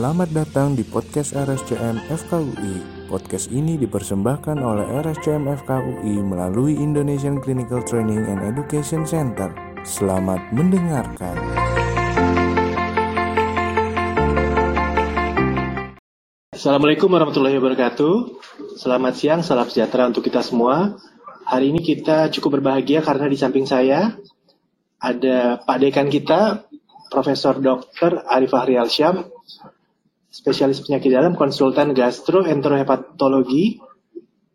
Selamat datang di podcast RSCM FKUI. Podcast ini dipersembahkan oleh RSCM FKUI melalui Indonesian Clinical Training and Education Center. Selamat mendengarkan. Assalamualaikum warahmatullahi wabarakatuh. Selamat siang, salam sejahtera untuk kita semua. Hari ini kita cukup berbahagia karena di samping saya ada Pak Dekan kita, Profesor Dr. Arif Fahri Alsyam, spesialis penyakit dalam konsultan gastroenterohepatologi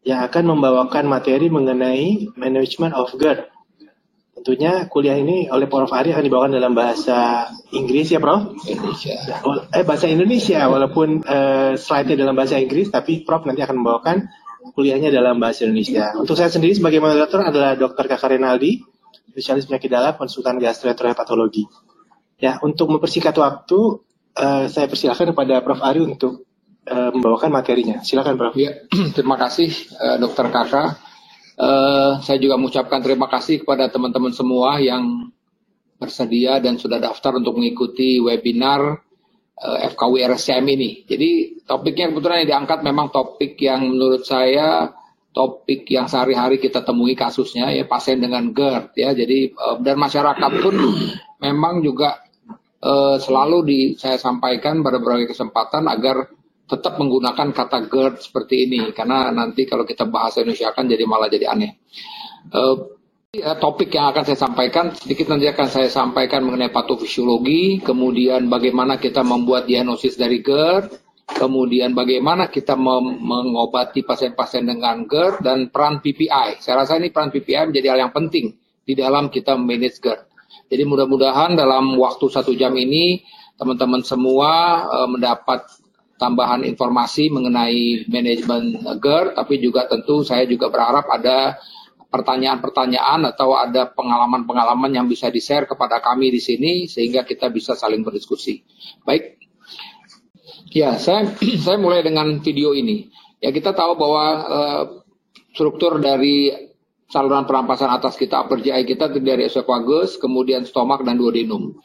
yang akan membawakan materi mengenai management of GERD. Tentunya kuliah ini oleh Prof. Ari akan dibawakan dalam bahasa Inggris ya Prof? Indonesia. Eh bahasa Indonesia walaupun uh, slide-nya dalam bahasa Inggris tapi Prof nanti akan membawakan kuliahnya dalam bahasa Indonesia. Untuk saya sendiri sebagai moderator adalah Dr. Kakak Renaldi, spesialis penyakit dalam konsultan gastroenterohepatologi. Ya, untuk mempersingkat waktu, uh, saya persilakan kepada Prof. Ari untuk uh, membawakan materinya. Silakan, Prof. Ya, terima kasih, uh, Dokter Kakak. Saya juga mengucapkan terima kasih kepada teman-teman semua yang bersedia dan sudah daftar untuk mengikuti webinar uh, FKW RSCM ini. Jadi topiknya kebetulan yang diangkat memang topik yang menurut saya topik yang sehari-hari kita temui kasusnya ya pasien dengan GERD ya. Jadi dan masyarakat pun memang juga uh, selalu di saya sampaikan pada berbagai kesempatan agar tetap menggunakan kata GERD seperti ini karena nanti kalau kita bahasa Indonesia akan jadi malah jadi aneh. Uh, topik yang akan saya sampaikan sedikit nanti akan saya sampaikan mengenai patofisiologi, kemudian bagaimana kita membuat diagnosis dari GERD, kemudian bagaimana kita mengobati pasien-pasien dengan GERD dan peran PPI. Saya rasa ini peran PPI menjadi hal yang penting di dalam kita manage GERD. Jadi mudah-mudahan dalam waktu satu jam ini teman-teman semua uh, mendapat tambahan informasi mengenai manajemen GERD, tapi juga tentu saya juga berharap ada pertanyaan-pertanyaan atau ada pengalaman-pengalaman yang bisa di-share kepada kami di sini sehingga kita bisa saling berdiskusi. Baik. Ya, saya saya mulai dengan video ini. Ya, kita tahu bahwa uh, struktur dari saluran perampasan atas kita, upper GI kita terdiri dari esophagus, kemudian stomak dan duodenum.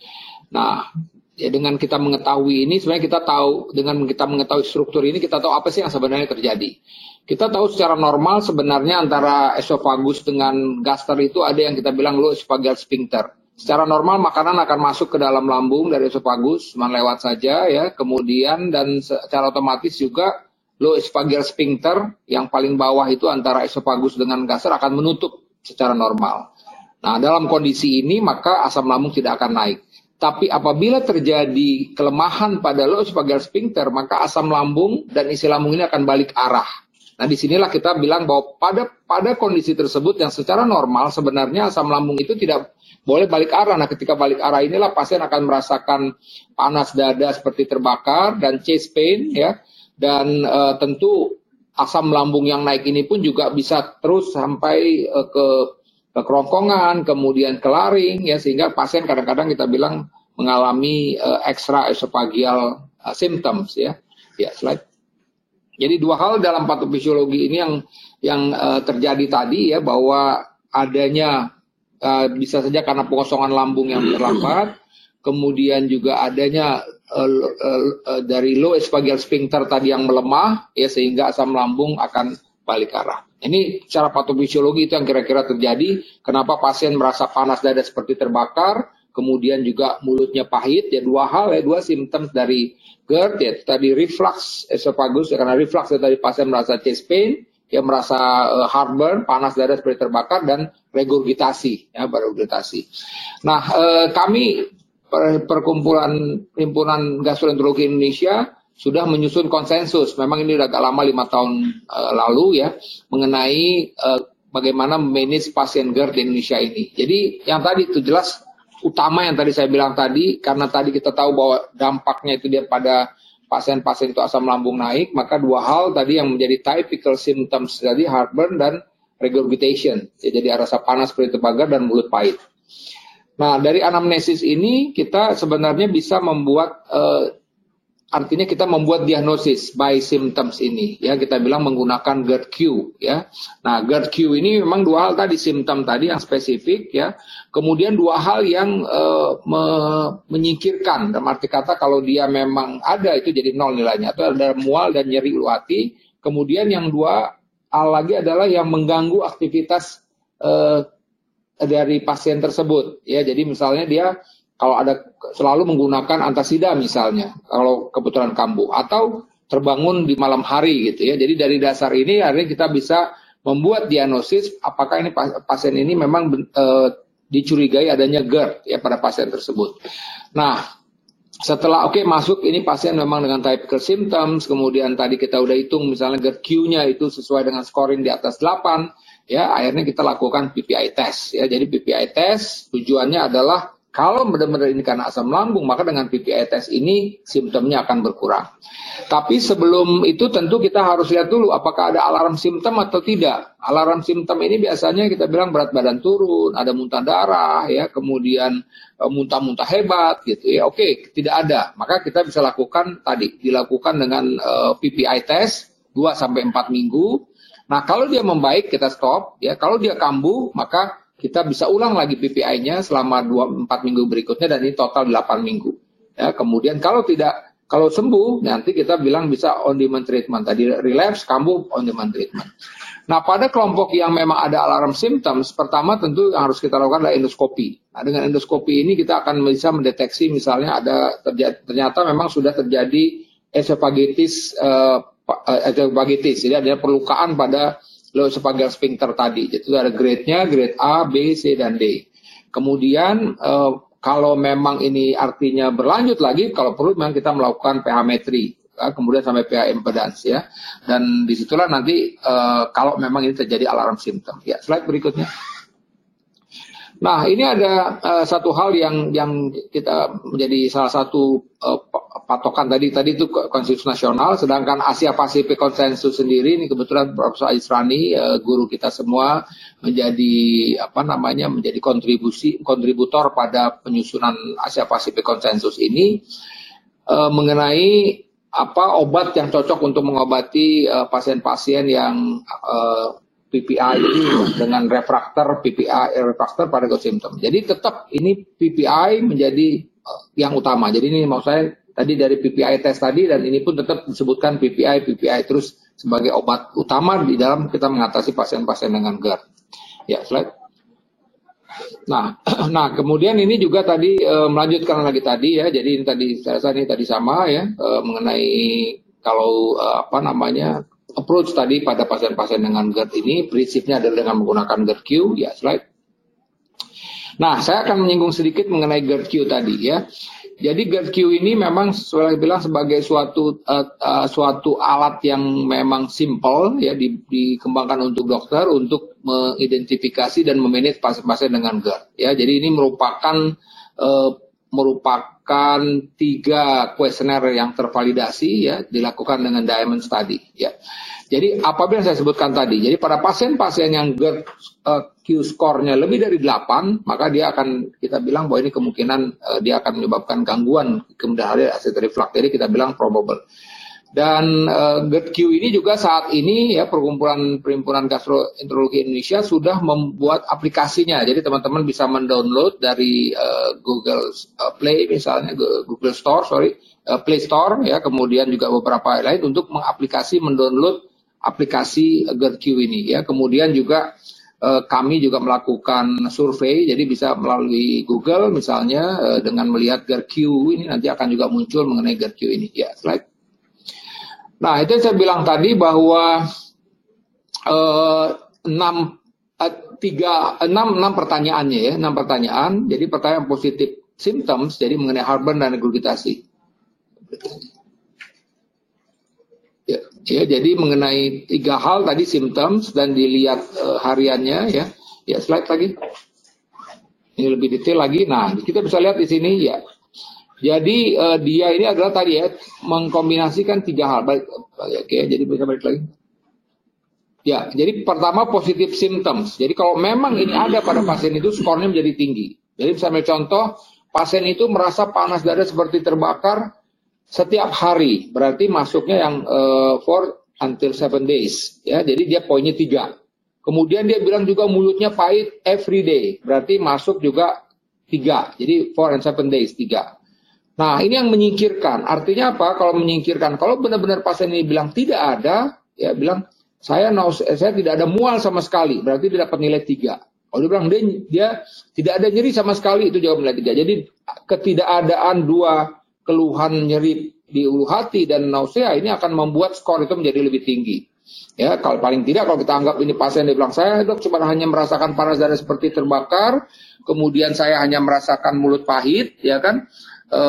Nah, ya dengan kita mengetahui ini, sebenarnya kita tahu dengan kita mengetahui struktur ini, kita tahu apa sih yang sebenarnya terjadi. Kita tahu secara normal sebenarnya antara esophagus dengan gaster itu ada yang kita bilang low esophageal sphincter. Secara normal makanan akan masuk ke dalam lambung dari esophagus, lewat saja ya, kemudian dan secara otomatis juga low esophageal sphincter yang paling bawah itu antara esophagus dengan gaster akan menutup secara normal. Nah, dalam kondisi ini maka asam lambung tidak akan naik. Tapi apabila terjadi kelemahan pada low esophageal sphincter, maka asam lambung dan isi lambung ini akan balik arah. Nah, di sinilah kita bilang bahwa pada pada kondisi tersebut yang secara normal sebenarnya asam lambung itu tidak boleh balik arah. Nah, ketika balik arah inilah pasien akan merasakan panas dada seperti terbakar dan chest pain ya dan uh, tentu asam lambung yang naik ini pun juga bisa terus sampai uh, ke ke kerongkongan, kemudian ke laring ya sehingga pasien kadang-kadang kita bilang mengalami uh, extra esophageal uh, symptoms ya. Ya, slide. Jadi dua hal dalam patofisiologi ini yang yang uh, terjadi tadi ya bahwa adanya uh, bisa saja karena pengosongan lambung yang terlambat, kemudian juga adanya uh, uh, uh, dari low esophageal sphincter tadi yang melemah ya sehingga asam lambung akan balik arah. Ini cara patofisiologi itu yang kira-kira terjadi. Kenapa pasien merasa panas dada seperti terbakar, kemudian juga mulutnya pahit. Ya dua hal ya dua simptom dari GERD ya tadi reflux esophagus ya, karena reflux ya tadi pasien merasa chest pain, dia merasa uh, heartburn, panas dada seperti terbakar dan regurgitasi ya regurgitasi. Nah uh, kami perkumpulan himpunan gastroenterologi Indonesia sudah menyusun konsensus. Memang ini agak lama lima tahun uh, lalu ya mengenai uh, bagaimana manage pasien GERD di Indonesia ini. Jadi yang tadi itu jelas utama yang tadi saya bilang tadi karena tadi kita tahu bahwa dampaknya itu dia pada pasien-pasien itu asam lambung naik, maka dua hal tadi yang menjadi typical symptoms tadi heartburn dan regurgitation. Ya, jadi rasa panas seperti terbakar dan mulut pahit. Nah, dari anamnesis ini kita sebenarnya bisa membuat uh, artinya kita membuat diagnosis by symptoms ini ya kita bilang menggunakan GERD-Q ya. Nah, GERD-Q ini memang dua hal tadi simptom tadi yang spesifik ya. Kemudian dua hal yang uh, me menyingkirkan dalam arti kata kalau dia memang ada itu jadi nol nilainya atau ada mual dan nyeri ulu hati. Kemudian yang dua hal lagi adalah yang mengganggu aktivitas uh, dari pasien tersebut ya. Jadi misalnya dia kalau ada selalu menggunakan antasida misalnya kalau kebetulan kambuh atau terbangun di malam hari gitu ya. Jadi dari dasar ini akhirnya kita bisa membuat diagnosis apakah ini pasien ini memang e, dicurigai adanya GERD ya pada pasien tersebut. Nah, setelah oke okay, masuk ini pasien memang dengan typical symptoms, kemudian tadi kita udah hitung misalnya GERD-Q-nya itu sesuai dengan scoring di atas 8, ya akhirnya kita lakukan PPI test ya. Jadi PPI test tujuannya adalah kalau benar-benar ini karena asam lambung, maka dengan PPI test ini simptomnya akan berkurang. Tapi sebelum itu tentu kita harus lihat dulu apakah ada alarm simptom atau tidak. Alarm simptom ini biasanya kita bilang berat badan turun, ada muntah darah, ya, kemudian e, muntah-muntah hebat, gitu ya. Oke, tidak ada. Maka kita bisa lakukan tadi, dilakukan dengan uh, e, PPI test 2 sampai 4 minggu. Nah, kalau dia membaik kita stop, ya. Kalau dia kambuh, maka kita bisa ulang lagi PPI-nya selama 2 4 minggu berikutnya dan ini total 8 minggu. Ya, kemudian kalau tidak kalau sembuh nanti kita bilang bisa on demand treatment. Tadi relapse, kambuh on demand treatment. Nah, pada kelompok yang memang ada alarm symptoms, pertama tentu yang harus kita lakukan adalah endoskopi. Nah, dengan endoskopi ini kita akan bisa mendeteksi misalnya ada ternyata memang sudah terjadi esophagitis uh, esophagitis, jadi ada perlukaan pada loesophageal sphincter tadi. Itu ada grade-nya, grade A, B, C, dan D. Kemudian uh, kalau memang ini artinya berlanjut lagi, kalau perlu memang kita melakukan pH metri, ya, kemudian sampai pH impedance ya. Dan di situlah nanti uh, kalau memang ini terjadi alarm simptom. Ya, slide berikutnya. Nah, ini ada uh, satu hal yang yang kita menjadi salah satu uh, patokan tadi tadi itu konsensus nasional, sedangkan Asia Pasifik konsensus sendiri ini kebetulan Profesor Aisrani uh, guru kita semua menjadi apa namanya menjadi kontribusi kontributor pada penyusunan Asia Pasifik konsensus ini uh, mengenai apa obat yang cocok untuk mengobati pasien-pasien uh, yang PPI dengan refraktor PPI eh, refraktor pada simptom. Jadi tetap ini PPI menjadi yang utama. Jadi ini mau saya tadi dari PPI test tadi dan ini pun tetap disebutkan PPI PPI terus sebagai obat utama di dalam kita mengatasi pasien-pasien dengan GERD. Ya, slide. Nah, nah kemudian ini juga tadi e, melanjutkan lagi tadi ya. Jadi ini tadi saya ini tadi sama ya e, mengenai kalau e, apa namanya approach tadi pada pasien-pasien dengan GERD ini prinsipnya adalah dengan menggunakan GERD-Q ya slide. Nah, saya akan menyinggung sedikit mengenai GERD-Q tadi ya. Jadi GERD-Q ini memang saya bilang sebagai suatu uh, uh, suatu alat yang memang simple ya di, dikembangkan untuk dokter untuk mengidentifikasi dan memanage pasien-pasien dengan GERD ya. Jadi ini merupakan uh, merupakan tiga kuesioner yang tervalidasi ya dilakukan dengan Diamond Study ya. Jadi apabila saya sebutkan tadi, jadi pada pasien-pasien yang GERD uh, Q score-nya lebih dari 8, maka dia akan kita bilang bahwa ini kemungkinan uh, dia akan menyebabkan gangguan kemudian hari aset reflux. Jadi kita bilang probable. Dan uh, GERD-Q ini juga saat ini ya perkumpulan perhimpunan gastroenterologi Indonesia sudah membuat aplikasinya. Jadi teman-teman bisa mendownload dari uh, Google Play misalnya Google Store sorry uh, Play Store ya kemudian juga beberapa lain untuk mengaplikasi mendownload aplikasi GERD-Q ini ya. Kemudian juga uh, kami juga melakukan survei jadi bisa melalui Google misalnya uh, dengan melihat GERD-Q ini nanti akan juga muncul mengenai GERD-Q ini ya slide. Nah, itu saya bilang tadi bahwa eh, enam eh, tiga enam enam pertanyaannya ya enam pertanyaan. Jadi pertanyaan positif symptoms jadi mengenai heartburn dan regurgitasi. Ya, ya, jadi mengenai tiga hal tadi symptoms dan dilihat uh, hariannya ya. Ya slide lagi. Ini lebih detail lagi. Nah, kita bisa lihat di sini ya jadi uh, dia ini adalah tadi ya mengkombinasikan tiga hal. Baik, oke, okay, jadi bisa balik lagi. Ya, jadi pertama positif symptoms. Jadi kalau memang ini ada pada pasien itu skornya menjadi tinggi. Jadi misalnya contoh, pasien itu merasa panas dada seperti terbakar setiap hari, berarti masuknya yang uh, for until seven days, ya. Jadi dia poinnya tiga. Kemudian dia bilang juga mulutnya pahit every day, berarti masuk juga tiga. Jadi four and seven days tiga. Nah ini yang menyingkirkan. Artinya apa? Kalau menyingkirkan, kalau benar-benar pasien ini bilang tidak ada, ya bilang saya saya tidak ada mual sama sekali, berarti dia dapat nilai tiga. Kalau dia bilang dia, dia tidak ada nyeri sama sekali, itu jawab nilai tiga. Jadi ketidakadaan dua keluhan nyeri di ulu hati dan nausea ini akan membuat skor itu menjadi lebih tinggi. Ya, kalau paling tidak kalau kita anggap ini pasien dia bilang saya dok cuma hanya merasakan panas dada seperti terbakar, kemudian saya hanya merasakan mulut pahit, ya kan? E,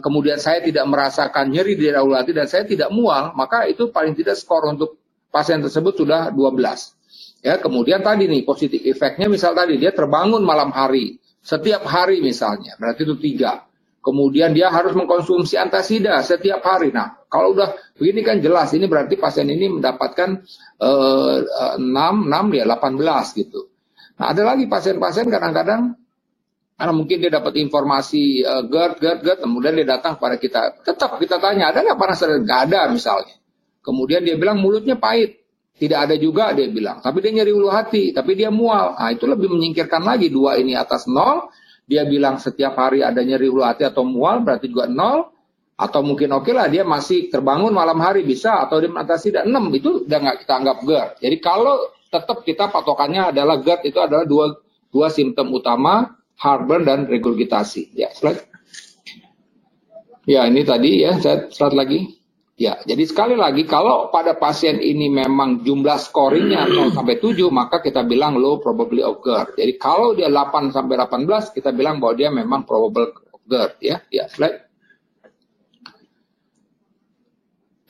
kemudian saya tidak merasakan nyeri di daerah ulu hati dan saya tidak mual, maka itu paling tidak skor untuk pasien tersebut sudah 12. Ya, kemudian tadi nih positif efeknya misal tadi dia terbangun malam hari, setiap hari misalnya, berarti itu tiga. Kemudian dia harus mengkonsumsi antasida setiap hari. Nah, kalau udah begini kan jelas, ini berarti pasien ini mendapatkan uh, 6, 6 ya 18 gitu. Nah, ada lagi pasien-pasien kadang-kadang karena mungkin dia dapat informasi uh, GERD, GERD, GERD, kemudian dia datang kepada kita. Tetap kita tanya, ada nggak dada? Nggak ada misalnya. Kemudian dia bilang mulutnya pahit. Tidak ada juga dia bilang. Tapi dia nyeri ulu hati, tapi dia mual. Nah, itu lebih menyingkirkan lagi dua ini atas nol dia bilang setiap hari ada nyeri ulu hati atau mual berarti juga nol atau mungkin oke okay lah dia masih terbangun malam hari bisa atau dia mengatasi tidak enam itu udah nggak kita anggap GERD. Jadi kalau tetap kita patokannya adalah GERD itu adalah dua dua simptom utama heartburn dan regurgitasi. Ya, slide. Ya, ini tadi ya, saya slide lagi. Ya, jadi sekali lagi kalau pada pasien ini memang jumlah scoringnya 0 sampai 7 maka kita bilang low probability of GERD. Jadi kalau dia 8 sampai 18 kita bilang bahwa dia memang probable GERD ya. Ya, slide.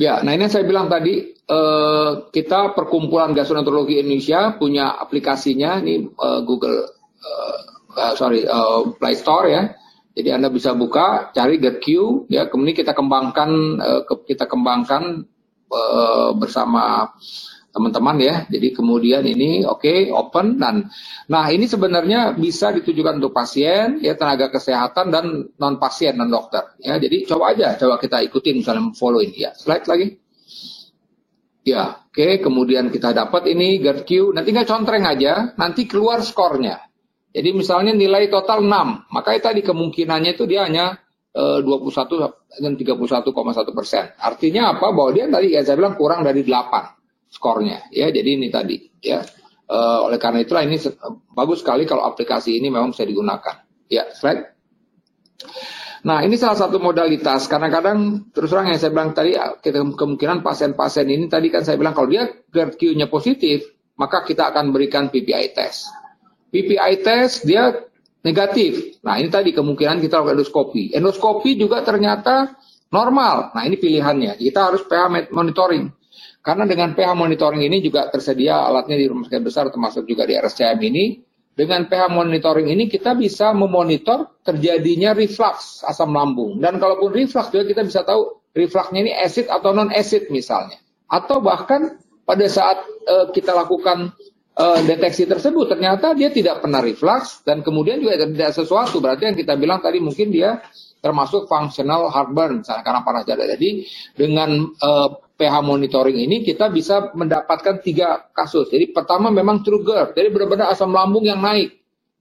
Ya, nah ini yang saya bilang tadi eh, kita perkumpulan gastroenterologi Indonesia punya aplikasinya ini eh, Google eh, sorry eh, Play Store ya jadi Anda bisa buka, cari GetQ, ya kemudian kita kembangkan uh, kita kembangkan uh, bersama teman-teman ya. Jadi kemudian ini oke okay, open dan nah ini sebenarnya bisa ditujukan untuk pasien, ya tenaga kesehatan dan non pasien non dokter. Ya jadi coba aja, coba kita ikutin misalnya follow ini ya. Slide lagi. Ya, oke. Okay. Kemudian kita dapat ini GERD Nanti nggak contreng aja, nanti keluar skornya. Jadi misalnya nilai total 6, maka tadi kemungkinannya itu dia hanya e, 21 dan 31,1 persen. Artinya apa? Bahwa dia tadi ya saya bilang kurang dari 8 skornya. Ya, jadi ini tadi. Ya, e, oleh karena itulah ini bagus sekali kalau aplikasi ini memang bisa digunakan. Ya, slide. Nah, ini salah satu modalitas. Kadang-kadang terus terang yang saya bilang tadi, kita kemungkinan pasien-pasien ini tadi kan saya bilang kalau dia GERD-Q-nya positif, maka kita akan berikan PPI test. PPI test dia negatif. Nah ini tadi kemungkinan kita lakukan endoskopi. Endoskopi juga ternyata normal. Nah ini pilihannya. Kita harus pH monitoring. Karena dengan pH monitoring ini juga tersedia alatnya di rumah sakit besar termasuk juga di RSCM ini. Dengan pH monitoring ini kita bisa memonitor terjadinya reflux asam lambung. Dan kalaupun reflux juga kita bisa tahu refluxnya ini acid atau non acid misalnya. Atau bahkan pada saat uh, kita lakukan uh, deteksi tersebut ternyata dia tidak pernah reflux dan kemudian juga tidak sesuatu berarti yang kita bilang tadi mungkin dia termasuk functional heartburn misalnya karena panas dada. Jadi dengan uh, pH monitoring ini kita bisa mendapatkan tiga kasus. Jadi pertama memang true GERD, jadi benar-benar asam lambung yang naik.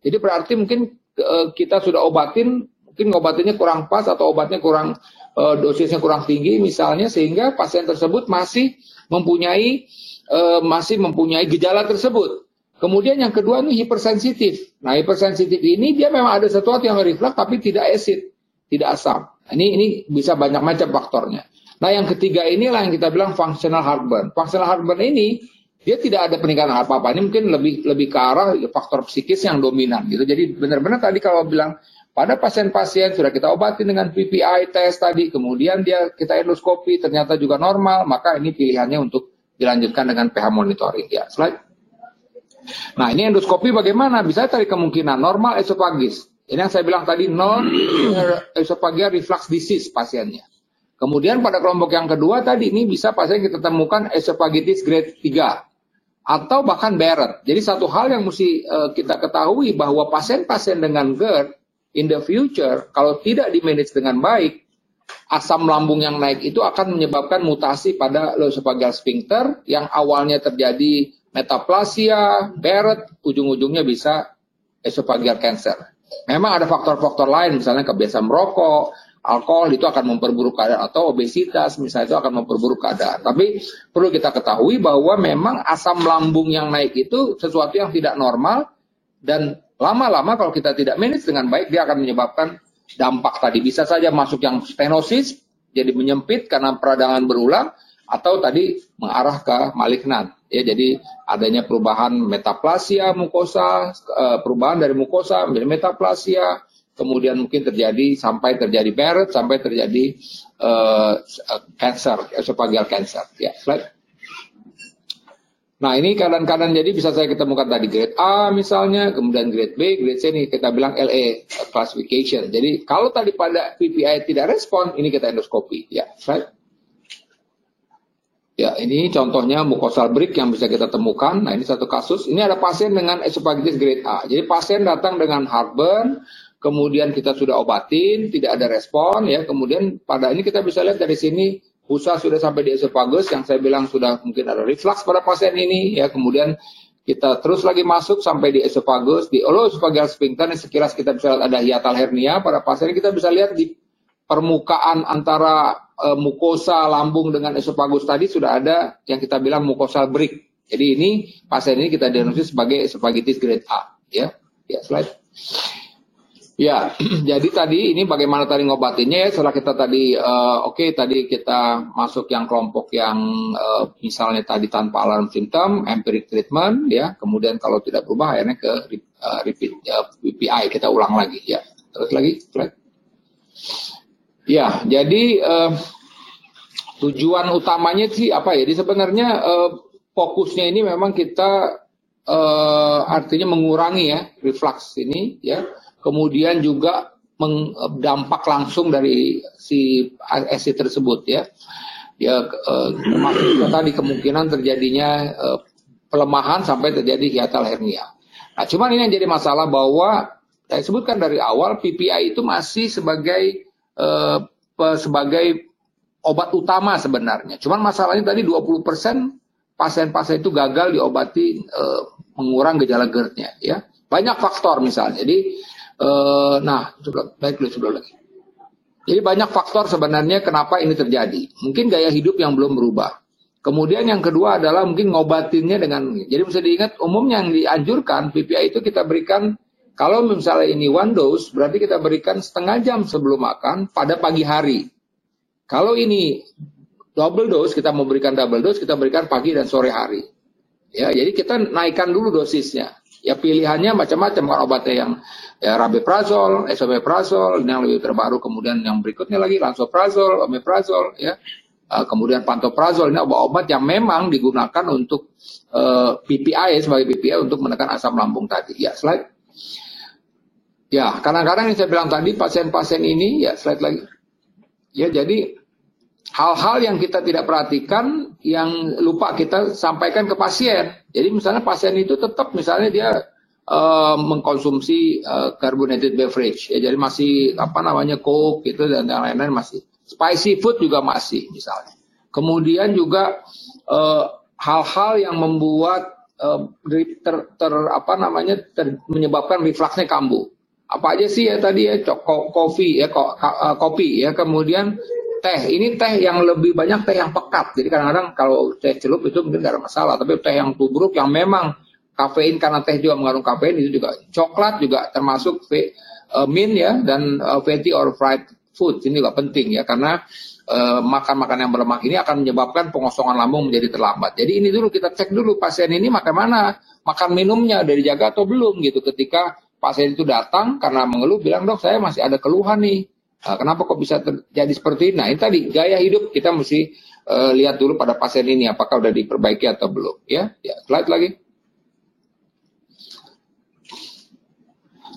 Jadi berarti mungkin uh, kita sudah obatin, mungkin obatinnya kurang pas atau obatnya kurang uh, dosisnya kurang tinggi misalnya sehingga pasien tersebut masih mempunyai e, masih mempunyai gejala tersebut. Kemudian yang kedua ini hipersensitif. Nah hipersensitif ini dia memang ada sesuatu yang reflux tapi tidak acid, tidak asam. Nah, ini ini bisa banyak macam faktornya. Nah yang ketiga inilah yang kita bilang functional heartburn. Functional heartburn ini dia tidak ada peningkatan apa-apa. Ini mungkin lebih lebih ke arah faktor psikis yang dominan gitu. Jadi benar-benar tadi kalau bilang pada pasien-pasien sudah kita obati dengan PPI test tadi, kemudian dia kita endoskopi ternyata juga normal, maka ini pilihannya untuk dilanjutkan dengan pH monitoring. Ya, slide. Nah, ini endoskopi bagaimana? Bisa tadi kemungkinan normal esophagus. Ini yang saya bilang tadi non esophageal reflux disease pasiennya. Kemudian pada kelompok yang kedua tadi ini bisa pasien kita temukan esophagitis grade 3 atau bahkan Barrett. Jadi satu hal yang mesti uh, kita ketahui bahwa pasien-pasien dengan GERD in the future kalau tidak di manage dengan baik asam lambung yang naik itu akan menyebabkan mutasi pada esophageal sphincter yang awalnya terjadi metaplasia, Barrett, ujung-ujungnya bisa esophageal cancer. Memang ada faktor-faktor lain, misalnya kebiasaan merokok, alkohol itu akan memperburuk keadaan atau obesitas misalnya itu akan memperburuk keadaan. Tapi perlu kita ketahui bahwa memang asam lambung yang naik itu sesuatu yang tidak normal dan lama-lama kalau kita tidak manage dengan baik dia akan menyebabkan dampak tadi. Bisa saja masuk yang stenosis jadi menyempit karena peradangan berulang atau tadi mengarah ke malignan. Ya jadi adanya perubahan metaplasia mukosa eh, perubahan dari mukosa menjadi metaplasia kemudian mungkin terjadi sampai terjadi Barrett sampai terjadi uh, cancer esophageal cancer. Ya slide Nah ini kadang-kadang jadi bisa saya ketemukan tadi grade A misalnya, kemudian grade B, grade C ini kita bilang LA classification. Jadi kalau tadi pada PPI tidak respon, ini kita endoskopi. Ya, right? Ya, ini contohnya mucosal brick yang bisa kita temukan. Nah, ini satu kasus. Ini ada pasien dengan esophagitis grade A. Jadi pasien datang dengan heartburn, kemudian kita sudah obatin, tidak ada respon, ya. Kemudian pada ini kita bisa lihat dari sini Busa sudah sampai di esophagus yang saya bilang sudah mungkin ada reflux pada pasien ini ya kemudian kita terus lagi masuk sampai di esophagus di esophageal sphincter sekilas kita bisa lihat ada hiatal hernia pada pasien kita bisa lihat di permukaan antara e, mukosa lambung dengan esophagus tadi sudah ada yang kita bilang mukosal brick. Jadi ini pasien ini kita diagnosis sebagai esophagitis grade A ya. Ya slide. Ya, jadi tadi ini bagaimana tadi ngobatinnya ya setelah kita tadi uh, oke okay, tadi kita masuk yang kelompok yang uh, misalnya tadi tanpa alarm simptom, empiric treatment ya, kemudian kalau tidak berubah akhirnya ke uh, repeat uh, kita ulang lagi ya. Terus lagi, slide. Ya, jadi uh, tujuan utamanya sih apa ya? Jadi sebenarnya uh, fokusnya ini memang kita uh, artinya mengurangi ya reflux ini ya kemudian juga mendampak langsung dari si esi tersebut ya ya eh, termasuk tadi kemungkinan terjadinya eh, pelemahan sampai terjadi hiatal hernia. Nah, cuman ini yang jadi masalah bahwa saya sebutkan dari awal PPI itu masih sebagai eh, sebagai obat utama sebenarnya. Cuman masalahnya tadi 20% pasien-pasien itu gagal diobati eh, mengurang gejala GERD-nya ya. Banyak faktor misalnya. Jadi Uh, nah, baik dulu sebelah lagi. Jadi banyak faktor sebenarnya kenapa ini terjadi. Mungkin gaya hidup yang belum berubah. Kemudian yang kedua adalah mungkin ngobatinnya dengan jadi bisa diingat umumnya yang dianjurkan PPI itu kita berikan kalau misalnya ini one dose berarti kita berikan setengah jam sebelum makan pada pagi hari. Kalau ini double dose kita mau berikan double dose kita berikan pagi dan sore hari. Ya, jadi kita naikkan dulu dosisnya. Ya pilihannya macam-macam obatnya yang ya rabeprazol, esomeprazol, yang lebih terbaru kemudian yang berikutnya lagi lansoprazol, omeprazol ya. Uh, kemudian pantoprazol ini obat-obat yang memang digunakan untuk uh, eh, PPI sebagai PPI untuk menekan asam lambung tadi. Ya, slide. Ya, kadang-kadang yang saya bilang tadi pasien-pasien ini ya slide lagi. Ya, jadi hal-hal yang kita tidak perhatikan yang lupa kita sampaikan ke pasien. Jadi misalnya pasien itu tetap misalnya dia uh, mengkonsumsi uh, carbonated beverage ya jadi masih apa namanya coke gitu dan yang lain-lain masih spicy food juga masih misalnya. Kemudian juga eh, hal-hal uh, yang membuat uh, ter, ter apa namanya ter, menyebabkan refluksnya kambuh. Apa aja sih ya tadi ya kopi ya kopi ya kemudian teh ini teh yang lebih banyak teh yang pekat jadi kadang-kadang kalau teh celup itu mungkin gak ada masalah tapi teh yang tubruk yang memang kafein karena teh juga mengandung kafein itu juga coklat juga termasuk v, uh, min ya dan uh, fatty or fried food ini juga penting ya karena makan-makan uh, yang berlemak ini akan menyebabkan pengosongan lambung menjadi terlambat. Jadi ini dulu kita cek dulu pasien ini makan mana, makan minumnya dari jaga atau belum gitu. Ketika pasien itu datang karena mengeluh bilang dok saya masih ada keluhan nih kenapa kok bisa terjadi seperti ini? Nah, ini tadi gaya hidup kita mesti uh, lihat dulu pada pasien ini apakah sudah diperbaiki atau belum. Ya, ya slide lagi.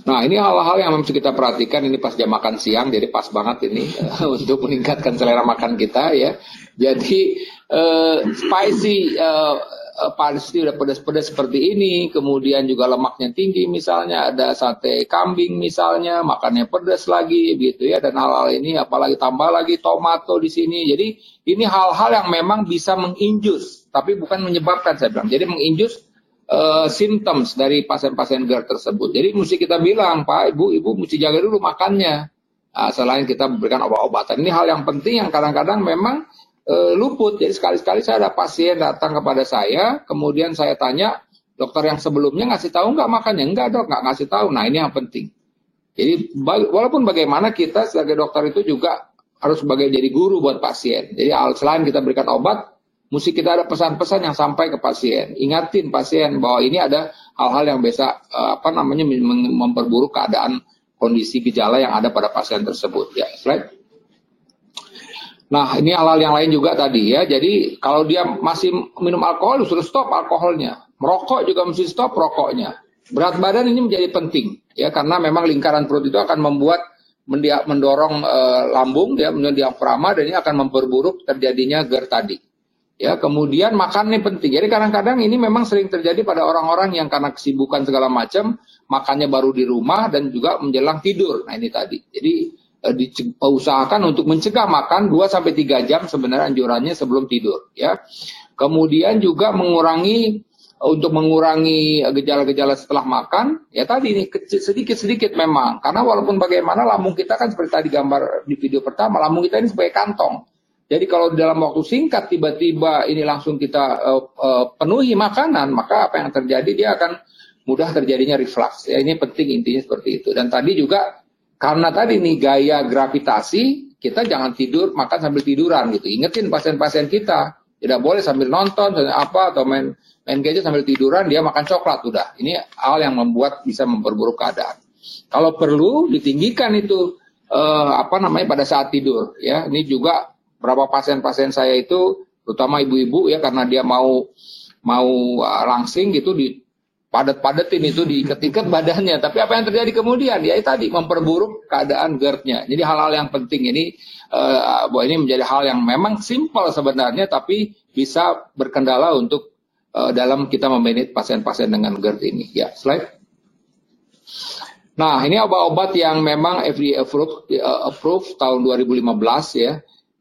Nah, ini hal-hal yang mesti kita perhatikan ini pas jam makan siang, jadi pas banget ini uh, untuk meningkatkan selera makan kita ya. Jadi uh, spicy uh, uh, pasti udah pedas-pedas seperti ini, kemudian juga lemaknya tinggi misalnya, ada sate kambing misalnya, makannya pedas lagi gitu ya, dan hal-hal ini apalagi tambah lagi tomato di sini. Jadi ini hal-hal yang memang bisa menginjus, tapi bukan menyebabkan saya bilang. Jadi menginjus uh, symptoms dari pasien-pasien GERD tersebut. Jadi mesti kita bilang, Pak, Ibu, Ibu mesti jaga dulu makannya. Nah, selain kita memberikan obat-obatan. Ini hal yang penting yang kadang-kadang memang uh, luput. Jadi sekali-sekali saya ada pasien datang kepada saya, kemudian saya tanya, dokter yang sebelumnya ngasih tahu nggak makannya? Enggak dok, nggak ngasih tahu. Nah ini yang penting. Jadi walaupun bagaimana kita sebagai dokter itu juga harus sebagai jadi guru buat pasien. Jadi selain kita berikan obat, mesti kita ada pesan-pesan yang sampai ke pasien. Ingatin pasien bahwa ini ada hal-hal yang bisa uh, apa namanya memperburuk keadaan kondisi gejala yang ada pada pasien tersebut. Ya, slide. Nah, ini hal-hal yang lain juga tadi ya. Jadi kalau dia masih minum alkohol, suruh stop alkoholnya. Merokok juga mesti stop rokoknya. Berat badan ini menjadi penting ya karena memang lingkaran perut itu akan membuat mendorong e, lambung ya menjadi diafragma dan ini akan memperburuk terjadinya GERD tadi. Ya, kemudian makan ini penting. Jadi kadang-kadang ini memang sering terjadi pada orang-orang yang karena kesibukan segala macam, makannya baru di rumah dan juga menjelang tidur. Nah, ini tadi. Jadi Eh, diusahakan untuk mencegah makan 2 sampai 3 jam sebenarnya anjurannya sebelum tidur ya. Kemudian juga mengurangi untuk mengurangi gejala-gejala setelah makan ya tadi ini sedikit-sedikit memang karena walaupun bagaimana lambung kita kan seperti tadi gambar di video pertama lambung kita ini sebagai kantong jadi kalau dalam waktu singkat tiba-tiba ini langsung kita uh, uh, penuhi makanan maka apa yang terjadi dia akan mudah terjadinya reflux ya ini penting intinya seperti itu dan tadi juga karena tadi nih gaya gravitasi, kita jangan tidur makan sambil tiduran gitu. Ingetin pasien-pasien kita, tidak boleh sambil nonton sambil apa atau main main gadget sambil tiduran dia makan coklat udah. Ini hal yang membuat bisa memperburuk keadaan. Kalau perlu ditinggikan itu eh, apa namanya pada saat tidur ya. Ini juga berapa pasien-pasien saya itu terutama ibu-ibu ya karena dia mau mau uh, langsing gitu di padat-padatin itu diikat-ikat badannya. Tapi apa yang terjadi kemudian? Ya tadi memperburuk keadaan GERD-nya. Jadi hal-hal yang penting ini uh, bahwa ini menjadi hal yang memang simpel sebenarnya tapi bisa berkendala untuk uh, dalam kita memanage pasien-pasien dengan GERD ini. Ya, slide. Nah, ini obat-obat yang memang FDA approved, uh, approved tahun 2015 ya.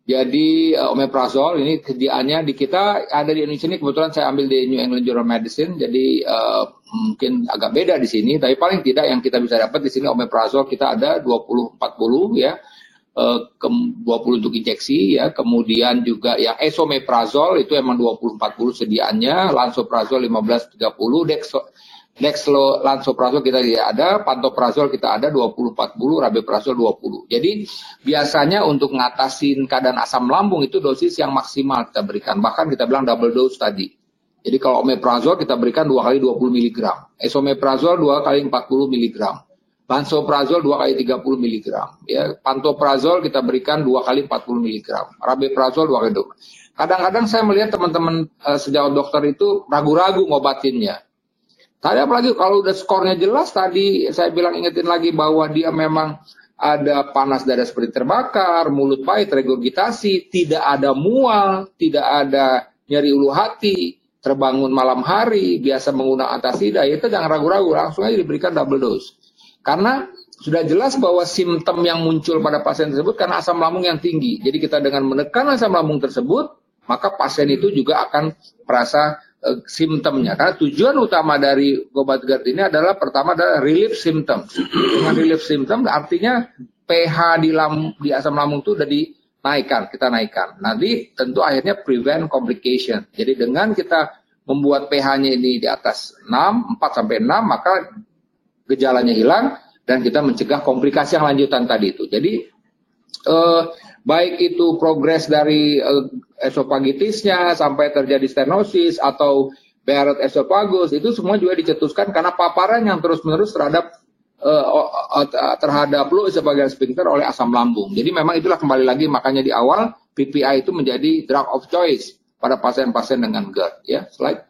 Jadi uh, omeprazol ini sediaannya di kita ada di Indonesia ini kebetulan saya ambil di New England Journal of Medicine. Jadi uh, mungkin agak beda di sini, tapi paling tidak yang kita bisa dapat di sini omeprazol kita ada 20 40 ya. Uh, ke 20 untuk injeksi ya. Kemudian juga yang esomeprazol itu emang 20 40 sediaannya, lansoprazol 15 30, dexo Dexlo lansoprazol kita tidak ada, pantoprazol kita ada 20-40, rabeprazol 20. Jadi biasanya untuk ngatasin keadaan asam lambung itu dosis yang maksimal kita berikan. Bahkan kita bilang double dose tadi. Jadi kalau omeprazol kita berikan dua kali 20 mg, esomeprazol dua kali 40 mg, lansoprazol dua kali 30 mg, ya pantoprazol kita berikan dua kali 40 mg, rabeprazol dua kali 20. Kadang-kadang saya melihat teman-teman uh, sejawat dokter itu ragu-ragu ngobatinnya Tadi apalagi kalau udah skornya jelas tadi saya bilang ingetin lagi bahwa dia memang ada panas dada seperti terbakar, mulut pahit, regurgitasi, tidak ada mual, tidak ada nyeri ulu hati, terbangun malam hari, biasa menggunakan antasida, ya itu jangan ragu-ragu, langsung aja diberikan double dose. Karena sudah jelas bahwa simptom yang muncul pada pasien tersebut karena asam lambung yang tinggi. Jadi kita dengan menekan asam lambung tersebut, maka pasien itu juga akan merasa uh, simptomnya. Karena tujuan utama dari obat GERD ini adalah pertama adalah relief symptom. Dengan relief symptom artinya pH di, lam, di asam lambung itu sudah dinaikkan, kita naikkan. Nanti tentu akhirnya prevent complication. Jadi dengan kita membuat pH-nya ini di atas 6, 4 sampai 6, maka gejalanya hilang dan kita mencegah komplikasi yang lanjutan tadi itu. Jadi eh, baik itu progres dari uh, esofagitisnya sampai terjadi stenosis atau Barrett esophagus itu semua juga dicetuskan karena paparan yang terus-menerus terhadap uh, terhadap low esophageal sphincter oleh asam lambung. Jadi memang itulah kembali lagi makanya di awal PPI itu menjadi drug of choice pada pasien-pasien dengan GERD ya slide.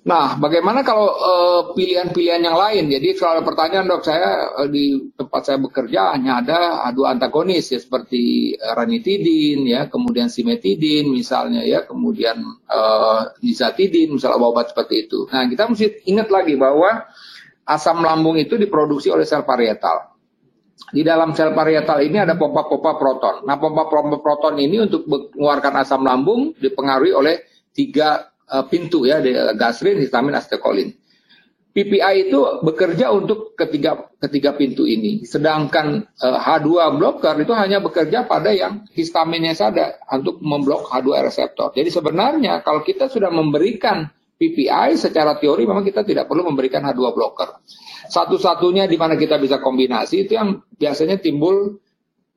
Nah, bagaimana kalau uh, pilihan-pilihan yang lain? Jadi kalau pertanyaan dok, saya uh, di tempat saya bekerja hanya ada dua antagonis ya seperti uh, ranitidin ya, kemudian simetidin misalnya ya, kemudian uh, nizatidin misalnya obat seperti itu. Nah, kita mesti ingat lagi bahwa asam lambung itu diproduksi oleh sel parietal. Di dalam sel parietal ini ada pompa-pompa proton. Nah, pompa-pompa proton ini untuk mengeluarkan asam lambung dipengaruhi oleh tiga uh, pintu ya, gastrin, histamin, asetilkolin. PPI itu bekerja untuk ketiga ketiga pintu ini, sedangkan uh, eh, H2 blocker itu hanya bekerja pada yang histaminnya saja untuk memblok H2 reseptor. Jadi sebenarnya kalau kita sudah memberikan PPI secara teori memang kita tidak perlu memberikan H2 blocker. Satu-satunya di mana kita bisa kombinasi itu yang biasanya timbul